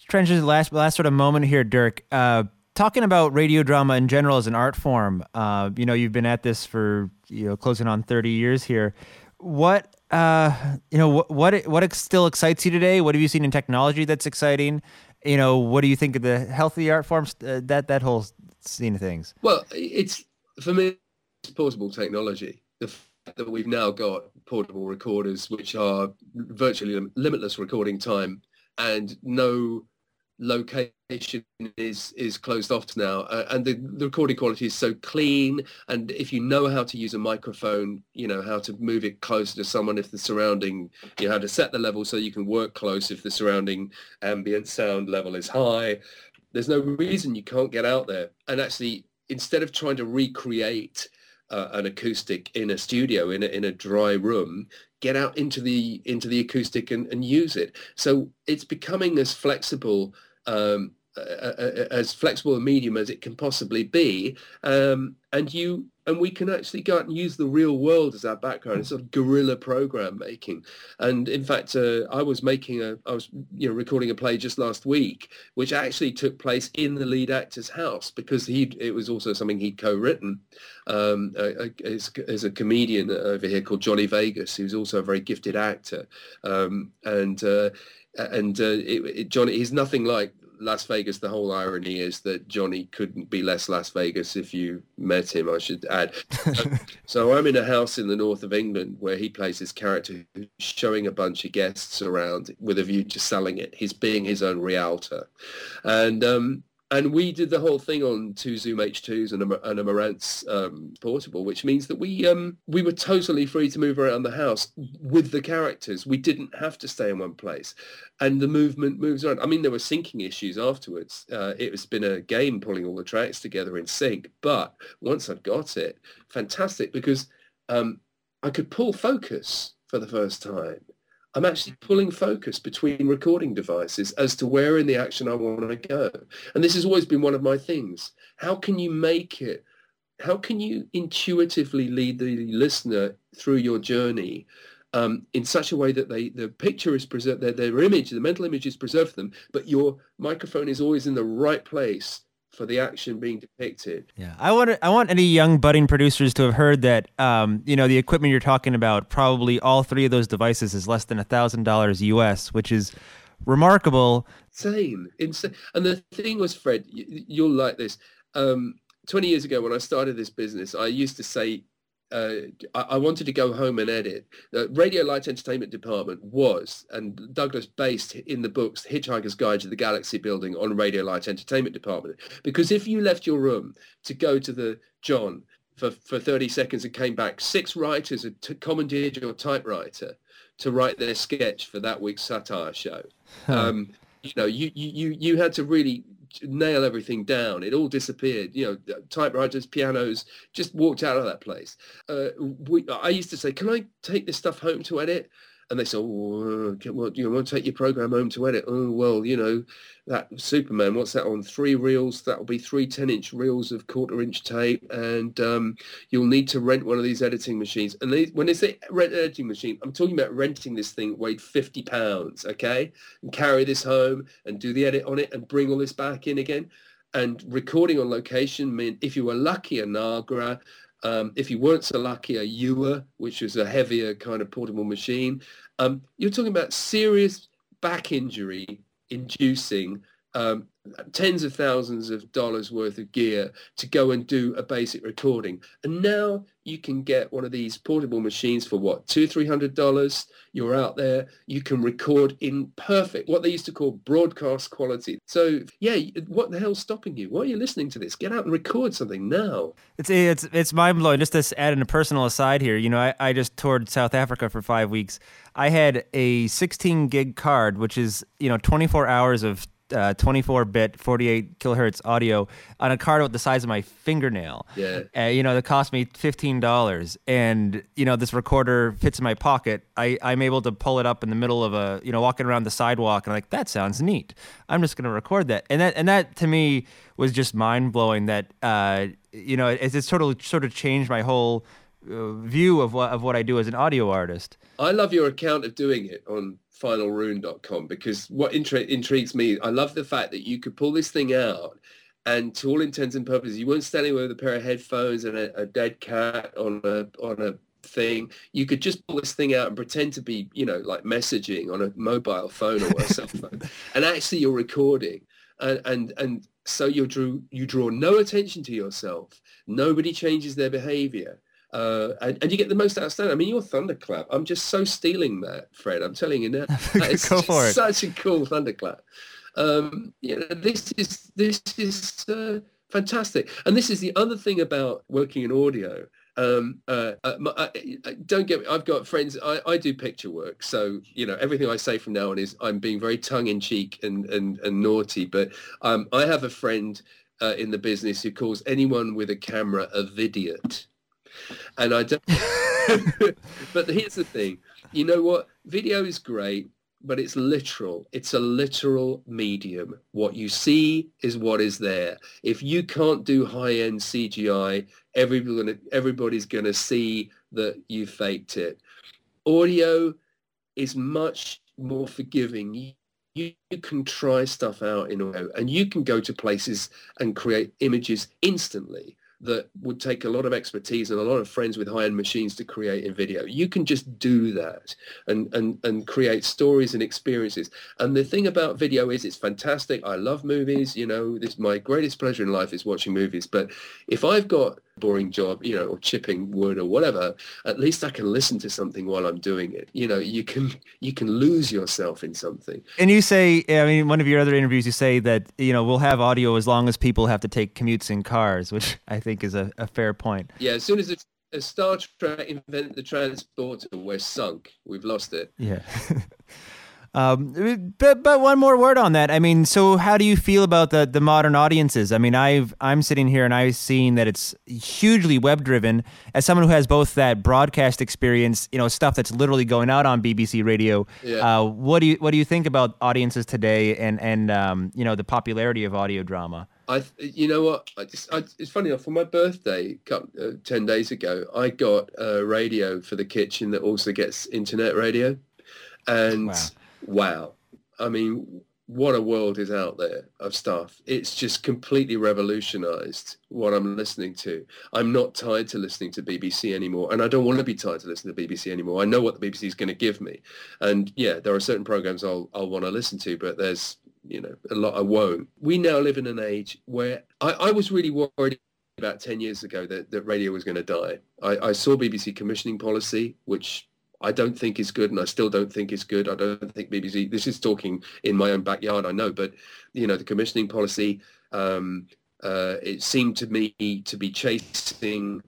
transition to the last last sort of moment here, Dirk. Uh, talking about radio drama in general as an art form, uh, you know, you've been at this for you know closing on thirty years here. What uh, you know, what what what still excites you today? What have you seen in technology that's exciting? You know, what do you think of the healthy art forms? Uh, that that whole scene of things. Well, it's for me, it's portable technology. The fact that we've now got portable recorders, which are virtually limitless recording time, and no location is is closed off now uh, and the, the recording quality is so clean and if you know how to use a microphone you know how to move it closer to someone if the surrounding you know how to set the level so you can work close if the surrounding ambient sound level is high there's no reason you can't get out there. And actually instead of trying to recreate uh, an acoustic in a studio in a, in a dry room get out into the into the acoustic and, and use it. So it's becoming as flexible um, as flexible a medium as it can possibly be, um, and you and we can actually go out and use the real world as our background. It's sort of guerrilla program making. And in fact, uh, I was making a, I was you know recording a play just last week, which actually took place in the lead actor's house because he it was also something he'd co-written. Um, as, a comedian over here called Johnny Vegas, who's also a very gifted actor, um, and. Uh, and uh, it, it, Johnny, he's nothing like Las Vegas. The whole irony is that Johnny couldn't be less Las Vegas if you met him. I should add. so I'm in a house in the north of England where he plays his character, who's showing a bunch of guests around with a view to selling it. He's being his own realtor, and um, and we did the whole thing on two Zoom H2s and a, and a Marantz um, portable, which means that we um, we were totally free to move around the house with the characters. We didn't have to stay in one place, and the movement moves around. I mean, there were syncing issues afterwards. Uh, it has been a game pulling all the tracks together in sync, but once I'd got it, fantastic because um, I could pull focus for the first time I'm actually pulling focus between recording devices as to where in the action I want to go. And this has always been one of my things. How can you make it? How can you intuitively lead the listener through your journey um, in such a way that they the picture is preserved, their, their image, the mental image is preserved for them, but your microphone is always in the right place for the action being depicted. Yeah, I want I want any young budding producers to have heard that um, you know the equipment you're talking about. Probably all three of those devices is less than a thousand dollars US, which is remarkable. Insane, insane. And the thing was, Fred, you, will like this. Um, Twenty years ago, when I started this business, I used to say uh, I, I, wanted to go home and edit. The Radio Light Entertainment Department was, and Douglas based in the books Hitchhiker's Guide to the Galaxy building on Radio Light Entertainment Department. Because if you left your room to go to the John for, for 30 seconds and came back, six writers had t- commandeered your typewriter to write their sketch for that week's satire show. Um, you know, you, you, you had to really nail everything down. It all disappeared. You know, typewriters, pianos, just walked out of that place. Uh, we, I used to say, "Can I take this stuff home to edit?" And they said, "Oh, uh, well, you want to take your program home to edit?" Oh, well, you know, that Superman. What's that on three reels? That'll be three 10-inch reels of quarter-inch tape, and um, you'll need to rent one of these editing machines. And they, when they say rent editing machine, I'm talking about renting this thing weighed 50 pounds, okay, and carry this home and do the edit on it and bring all this back in again. And recording on location mean if you were lucky, a Nagra, um, if you weren't so lucky, a Uher, which is a heavier kind of portable machine. Um, you're talking about serious back injury inducing um, tens of thousands of dollars worth of gear to go and do a basic recording. And now you can get one of these portable machines for what, two, three hundred dollars. You're out there, you can record in perfect, what they used to call broadcast quality. So yeah, what the hell's stopping you? Why are you listening to this? Get out and record something now. It's it's it's mind blowing. Just to add in a personal aside here, you know, I, I just toured South Africa for five weeks. I had a 16 gig card, which is you know 24 hours of uh, 24-bit 48 kilohertz audio on a card with the size of my fingernail. Yeah. Uh, you know, that cost me $15 and you know this recorder fits in my pocket. I I'm able to pull it up in the middle of a, you know, walking around the sidewalk and I'm like that sounds neat. I'm just going to record that. And that and that to me was just mind-blowing that uh you know, it, it's of sort of changed my whole uh, view of what of what I do as an audio artist. I love your account of doing it on finalrune.com because what intri- intrigues me, I love the fact that you could pull this thing out and to all intents and purposes, you weren't standing with a pair of headphones and a, a dead cat on a on a thing. You could just pull this thing out and pretend to be, you know, like messaging on a mobile phone or a cell phone, and actually you're recording, and and and so you drew you draw no attention to yourself. Nobody changes their behavior. Uh, and, and you get the most outstanding. I mean, your thunderclap. I'm just so stealing that, Fred. I'm telling you now. That is Go for it. Such a cool thunderclap. Um, you know, this is this is uh, fantastic. And this is the other thing about working in audio. Um, uh, uh, I, I- don't get me. I've got friends. I, I do picture work, so you know everything I say from now on is I'm being very tongue in cheek and, and and naughty. But um, I have a friend uh, in the business who calls anyone with a camera a vidiot, and I don't. but here's the thing. You know what? Video is great, but it's literal. It's a literal medium. What you see is what is there. If you can't do high-end CGI, everybody, everybody's going to see that you faked it. Audio is much more forgiving. You, you, you can try stuff out in audio and you can go to places and create images instantly that would take a lot of expertise and a lot of friends with high-end machines to create in video. You can just do that and, and, and create stories and experiences. And the thing about video is it's fantastic. I love movies. You know, this my greatest pleasure in life is watching movies. But if I've got boring job, you know, or chipping wood or whatever, at least I can listen to something while I'm doing it. You know, you can you can lose yourself in something. And you say, I mean, one of your other interviews, you say that you know we'll have audio as long as people have to take commutes in cars, which I think is a, a fair point. Yeah, as soon as, it, as Star Trek invented the transporter, we're sunk. We've lost it. Yeah. Um, but but one more word on that. I mean, so how do you feel about the the modern audiences? I mean, I've I'm sitting here and I've seen that it's hugely web driven. As someone who has both that broadcast experience, you know, stuff that's literally going out on BBC Radio. Yeah. Uh, what do you what do you think about audiences today and and um, you know the popularity of audio drama? I, you know what? I just, I, it's funny enough. For my birthday, cou- uh, ten days ago, I got a radio for the kitchen that also gets internet radio, and wow, I mean, what a world is out there of stuff. It's just completely revolutionized what I'm listening to. I'm not tied to listening to BBC anymore, and I don't want to be tied to listening to BBC anymore. I know what the BBC is going to give me, and yeah, there are certain programs I'll I'll want to listen to, but there's you know a lot I won't. We now live in an age where I, I was really worried about 10 years ago that, that radio was going to die. I, I saw BBC commissioning policy, which I don't think is good, and I still don't think is good. I don't think BBC. This is talking in my own backyard, I know, but you know the commissioning policy. Um, uh, it seemed to me to be chasing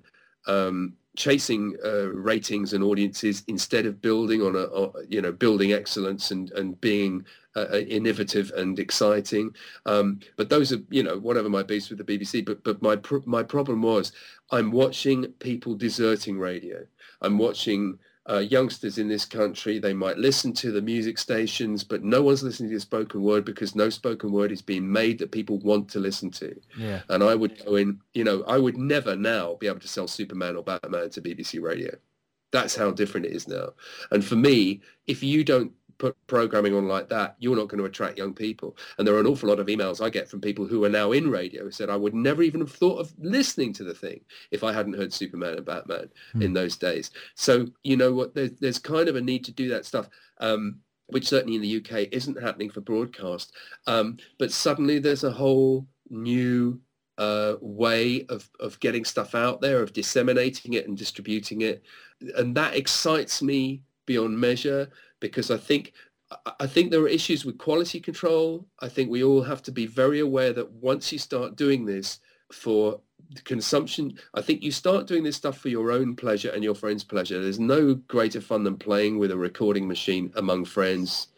um, chasing uh, ratings and audiences instead of building on a, on, you know building excellence and and being uh, innovative and exciting. Um, but those are you know whatever my beefs with the BBC. But but my my problem was I'm watching people deserting radio. I'm watching uh, youngsters in this country, they might listen to the music stations, but no one's listening to the spoken word because no spoken word is being made that people want to listen to. Yeah. And I would go in, you know, I would never now be able to sell Superman or Batman to BBC Radio. That's how different it is now. And for me, if you don't put programming on like that, you're not going to attract young people. And there are an awful lot of emails I get from people who are now in radio who said, I would never even have thought of listening to the thing if I hadn't heard Superman and Batman in those days. So, you know what, there's, there's kind of a need to do that stuff. Um, which certainly in the UK isn't happening for broadcast. Um, but suddenly there's a whole new uh, way of, of getting stuff out there, of disseminating it and distributing it. And that excites me beyond measure because I think I- think there are issues with quality control. I think we all have to be very aware that once you start doing this for consumption, I think you start doing this stuff for your own pleasure and your friends' pleasure. There's no greater fun than playing with a recording machine among friends.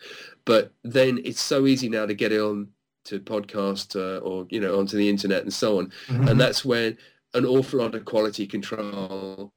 But then it's so easy now to get it on to podcast uh, or, you know, onto the internet and so on. Mhm. And that's when an awful lot of quality control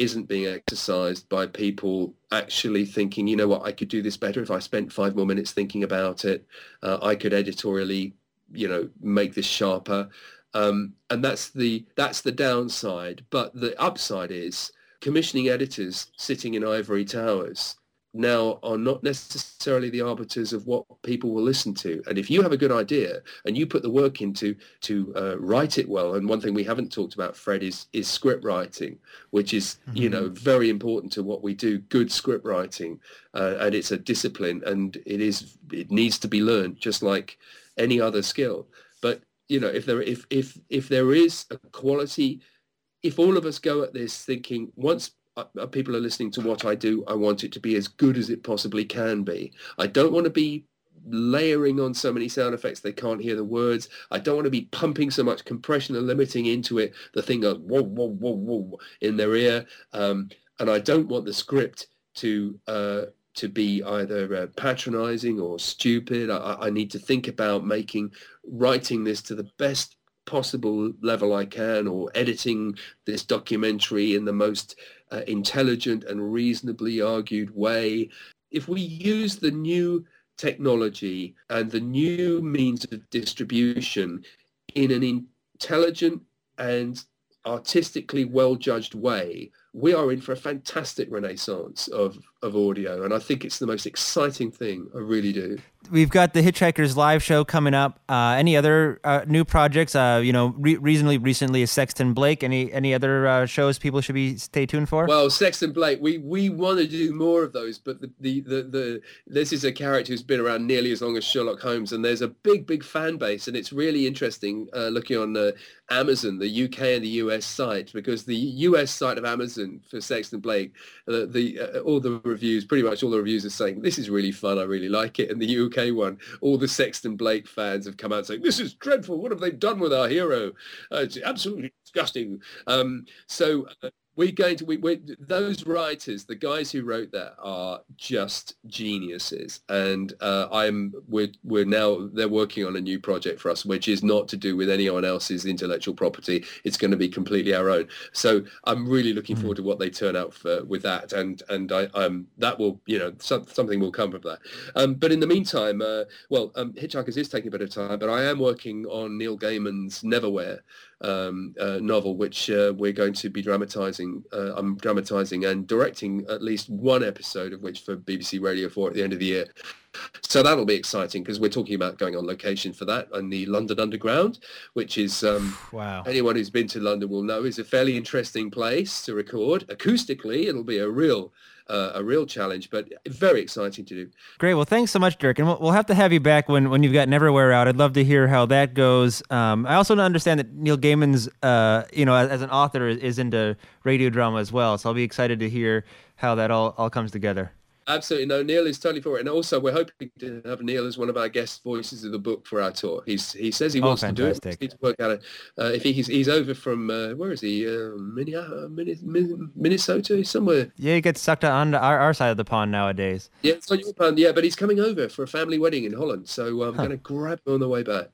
isn't being exercised by people actually thinking, you know what, I could do this better if I spent five more minutes thinking about it. Uh, I could editorially, you know, make this sharper. Um, and that's the that's the downside. But the upside is commissioning editors sitting in ivory towers now are not necessarily the arbiters of what people will listen to. And if you have a good idea and you put the work into to uh, write it well, and one thing we haven't talked about, Fred, is is script writing, which is you know very important to what we do. Good script writing, uh, and it's a discipline, and it is it needs to be learned just like any other skill. But you know, if there if if if there is a quality, if all of us go at this thinking once people are listening to what I do, I want it to be as good as it possibly can be. I don't want to be layering on so many sound effects they can't hear the words. I don't want to be pumping so much compression and limiting into it, the thing of whoa, whoa, whoa, whoa in their ear. Um, and I don't want the script to uh, to be either uh, patronizing or stupid. I, I need to think about making writing this to the best possible level I can or editing this documentary in the most uh, intelligent and reasonably argued way. If we use the new technology and the new means of distribution in an intelligent and artistically well-judged way, we are in for a fantastic renaissance of, of audio. And I think it's the most exciting thing. I really do. We've got the Hitchhikers live show coming up. Uh, any other uh, new projects? Uh, you know, re- reasonably recently is Sexton Blake. Any any other uh, shows people should be stay tuned for? Well, Sexton Blake, we, we want to do more of those, but the, the, the, the this is a character who's been around nearly as long as Sherlock Holmes, and there's a big big fan base, and it's really interesting uh, looking on uh, Amazon, the UK and the US site, because the US site of Amazon for Sexton Blake, the all the reviews, pretty much all the reviews are saying this is really fun, I really like it, and the UK one, all the Sexton Blake fans have come out saying this is dreadful. What have they done with our hero? Uh, it's absolutely disgusting. Um, so uh, we're going to we, we those writers the guys who wrote that are just geniuses. And uh, i'm we're, we're now they're working on a new project for us which is not to do with anyone else's intellectual property. It's going to be completely our own. So i'm really looking forward to what they turn out for, with that. And and i um that will you know some, something will come from that. Um, but in the meantime uh, well um, hitchhikers is taking a bit of time but i am working on neil gaiman's neverwhere um, uh, novel, which uh, we're going to be dramatising. Uh, I'm dramatising and directing at least one episode of which for BBC Radio 4 at the end of the year. So that'll be exciting because we're talking about going on location for that on the London Underground, which is um, wow. Anyone who's been to London will know is a fairly interesting place to record acoustically. It'll be a real uh, a real challenge, but very exciting to do. Great. Well, thanks so much, Dirk. And we'll, we'll have to have you back when, when you've gotten Neverwhere out. I'd love to hear how that goes. Um, I also understand that Neil Gaiman's, uh, you know, as, as, an author, is, is into radio drama as well. So I'll be excited to hear how that all, all comes together. Absolutely. No, Neil is totally for it. And also, we're hoping to have Neil as one of our guest voices of the book for our tour. He's He says he Oh, wants to do it. He to work out. Uh, if he, he's, he's over from, uh, where is he? Uh, Minneapolis, Minnesota? Somewhere. Yeah, he gets sucked on our, our side of the pond nowadays. Yeah, it's on your plan. Yeah, but he's coming over for a family wedding in Holland. So I'm Huh. going to grab him on the way back.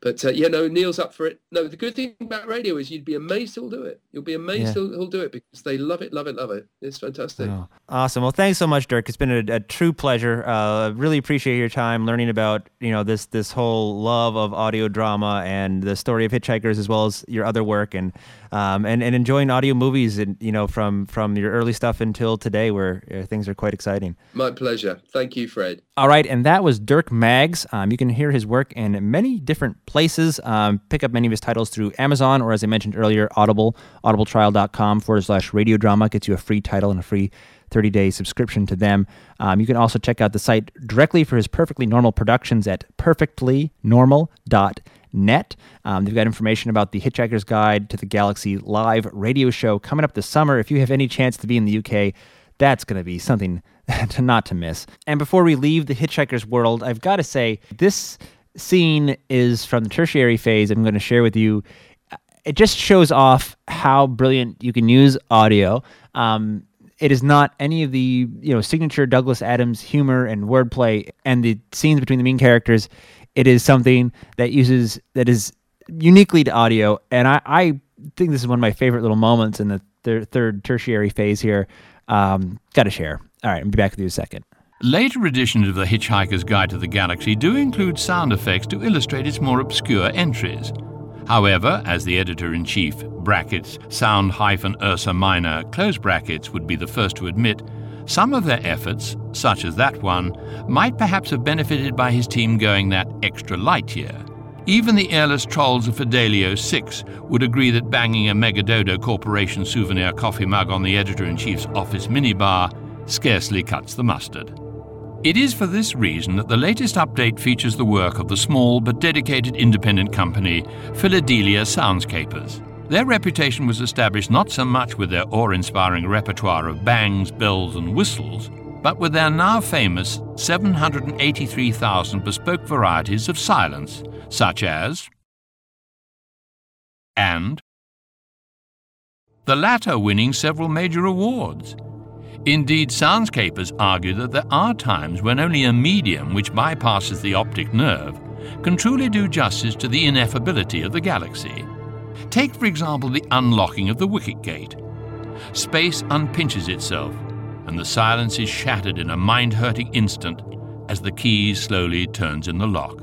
But uh, yeah, no, Neil's up for it. No, the good thing about radio is you'd be amazed he'll do it. You'll be amazed Yeah. he'll, he'll do it because they love it, love it, love it. It's fantastic. Oh, awesome. Well, thanks so much, Dirk. It's been a, a true pleasure. Uh, really appreciate your time learning about you know this this whole love of audio drama and the story of Hitchhikers, as well as your other work and um, and and enjoying audio movies and you know from from your early stuff until today, where uh, things are quite exciting. My pleasure. Thank you, Fred. All right, and that was Dirk Maggs. Um, you can hear his work in many different places. Um, pick up many of his titles through Amazon or, as I mentioned earlier, Audible. Audibletrial.com forward slash radio drama gets you a free title and a free 30 day subscription to them. Um, you can also check out the site directly for his Perfectly Normal productions at perfectlynormal.net. Um, they've got information about the Hitchhiker's Guide to the Galaxy live radio show coming up this summer. If you have any chance to be in the UK, that's going to be something to not to miss. And before we leave the Hitchhiker's world, I've got to say this scene is from the tertiary phase. I'm going to share with you. It just shows off how brilliant you can use audio. Um, it is not any of the you know signature Douglas Adams humor and wordplay and the scenes between the main characters. It is something that uses that is uniquely to audio, and I, I think this is one of my favorite little moments in the thir- third tertiary phase here. Um, Got to share. All right, I'll be back with you in a second. Later editions of The Hitchhiker's Guide to the Galaxy do include sound effects to illustrate its more obscure entries. However, as the editor in chief, brackets, sound hyphen Ursa minor, close brackets, would be the first to admit, Some of their efforts, such as that one, might perhaps have benefited by his team going that extra light year. Even the airless trolls of Fidelio 6 would agree that banging a Megadodo Corporation souvenir coffee mug on the editor in chief's office minibar scarcely cuts the mustard. It is for this reason that the latest update features the work of the small but dedicated independent company Philadelia Soundscapers. Their reputation was established not so much with their awe inspiring repertoire of bangs, bells, and whistles, but with their now famous 783,000 bespoke varieties of silence, such as and the latter winning several major awards. Indeed, soundscapers argue that there are times when only a medium which bypasses the optic nerve can truly do justice to the ineffability of the galaxy. Take, for example, the unlocking of the Wikkit Gate. Space unpinches itself, and the silence is shattered in a mind hurting instant as the key slowly turns in the lock.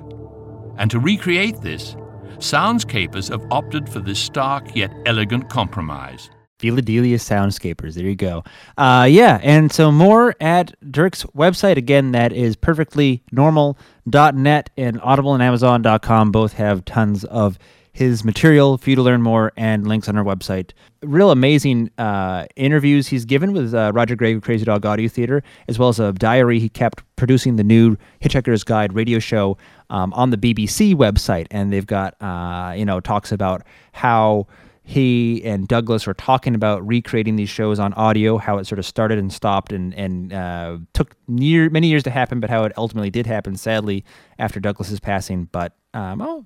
And to recreate this, soundscapers have opted for this stark yet elegant compromise. Philadelia Soundscapers. There you go. Uh, yeah, and so more at Dirk's website. Again, that is perfectlynormal.net and Audible and Amazon.com both have tons of his material for you to learn more and links on our website. Real amazing uh, interviews he's given with uh, Roger Gregg of Crazy Dog Audio Theater, as well as a diary he kept producing the new Hitchhiker's Guide radio show um, on the BBC website. And they've got, uh, you know, talks about how he and Douglas were talking about recreating these shows on audio, how it sort of started and stopped and and uh, took near many years to happen, but how it ultimately did happen, sadly, after Douglas's passing. But um, oh,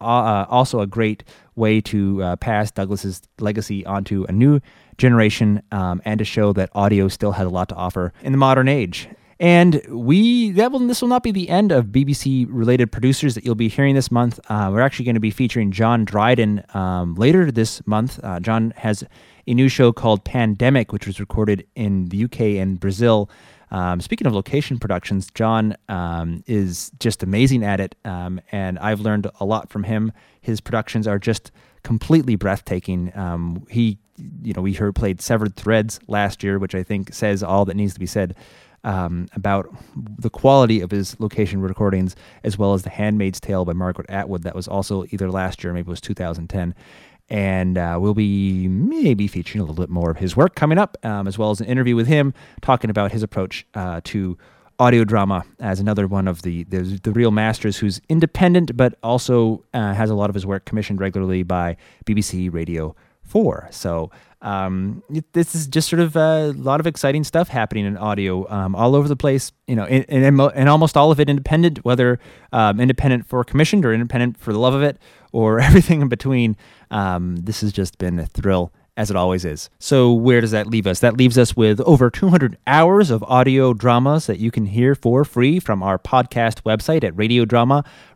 uh, also a great way to uh, pass Douglas's legacy onto a new generation um, and to show that audio still has a lot to offer in the modern age. And we that will this will not be the end of BBC related producers that you'll be hearing this month. Uh, we're actually going to be featuring John Dryden um, later this month. Uh, John has a new show called Pandemic, which was recorded in the UK and Brazil. Um, speaking of location productions, John um, is just amazing at it, um, and I've learned a lot from him. His productions are just completely breathtaking. Um, he, you know, we heard played Severed Threads last year, which I think says all that needs to be said um, about the quality of his location recordings, as well as The Handmaid's Tale by Margaret Atwood, that was also either last year, maybe it was 2010. And uh, we'll be maybe featuring a little bit more of his work coming up, um, as well as an interview with him talking about his approach uh, to audio drama as another one of the, the, the real masters who's independent but also uh, has a lot of his work commissioned regularly by BBC Radio 4. So um, this is just sort of a lot of exciting stuff happening in audio um, all over the place. You know, and, and, and almost all of it independent, whether um, independent for commissioned or independent for the love of it, or everything in between. Um, this has just been a thrill as it always is. So, where does that leave us? That leaves us with over 200 hours of audio dramas that you can hear for free from our podcast website at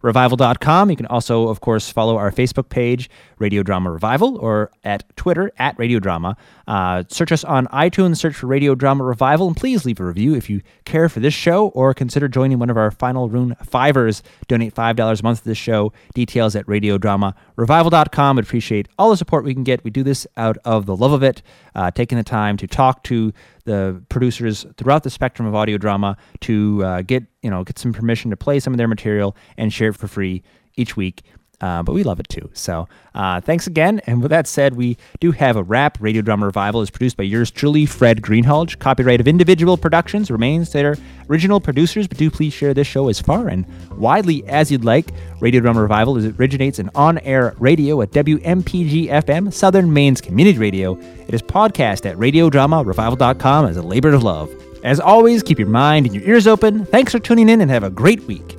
radiodramarevival.com. You can also, of course, follow our Facebook page, Radio Drama Revival, or at Twitter at Radio Drama. Uh, search us on iTunes, search for Radio Drama Revival, and please leave a review if you care for this show or consider joining one of our Final Rune Fivers. Donate $5 a month to this show. Details at radiodramarevival.com. I'd appreciate all the support we can get. We do this out of the love of it, uh, taking the time to talk to the producers throughout the spectrum of audio drama to uh, get you know get some permission to play some of their material and share it for free each week. Uh, but we love it too. So uh, thanks again. And with that said, we do have a wrap. Radio Drama Revival is produced by yours truly, Fred Greenhalgh. Copyright of individual productions remains their original producers, but do please share this show as far and widely as you'd like. Radio Drama Revival originates in on-air radio at WMPG FM, Southern Maine's community radio. It is podcast at radiodramarevival.com as a labor of love. As always, keep your mind and your ears open. Thanks for tuning in and have a great week.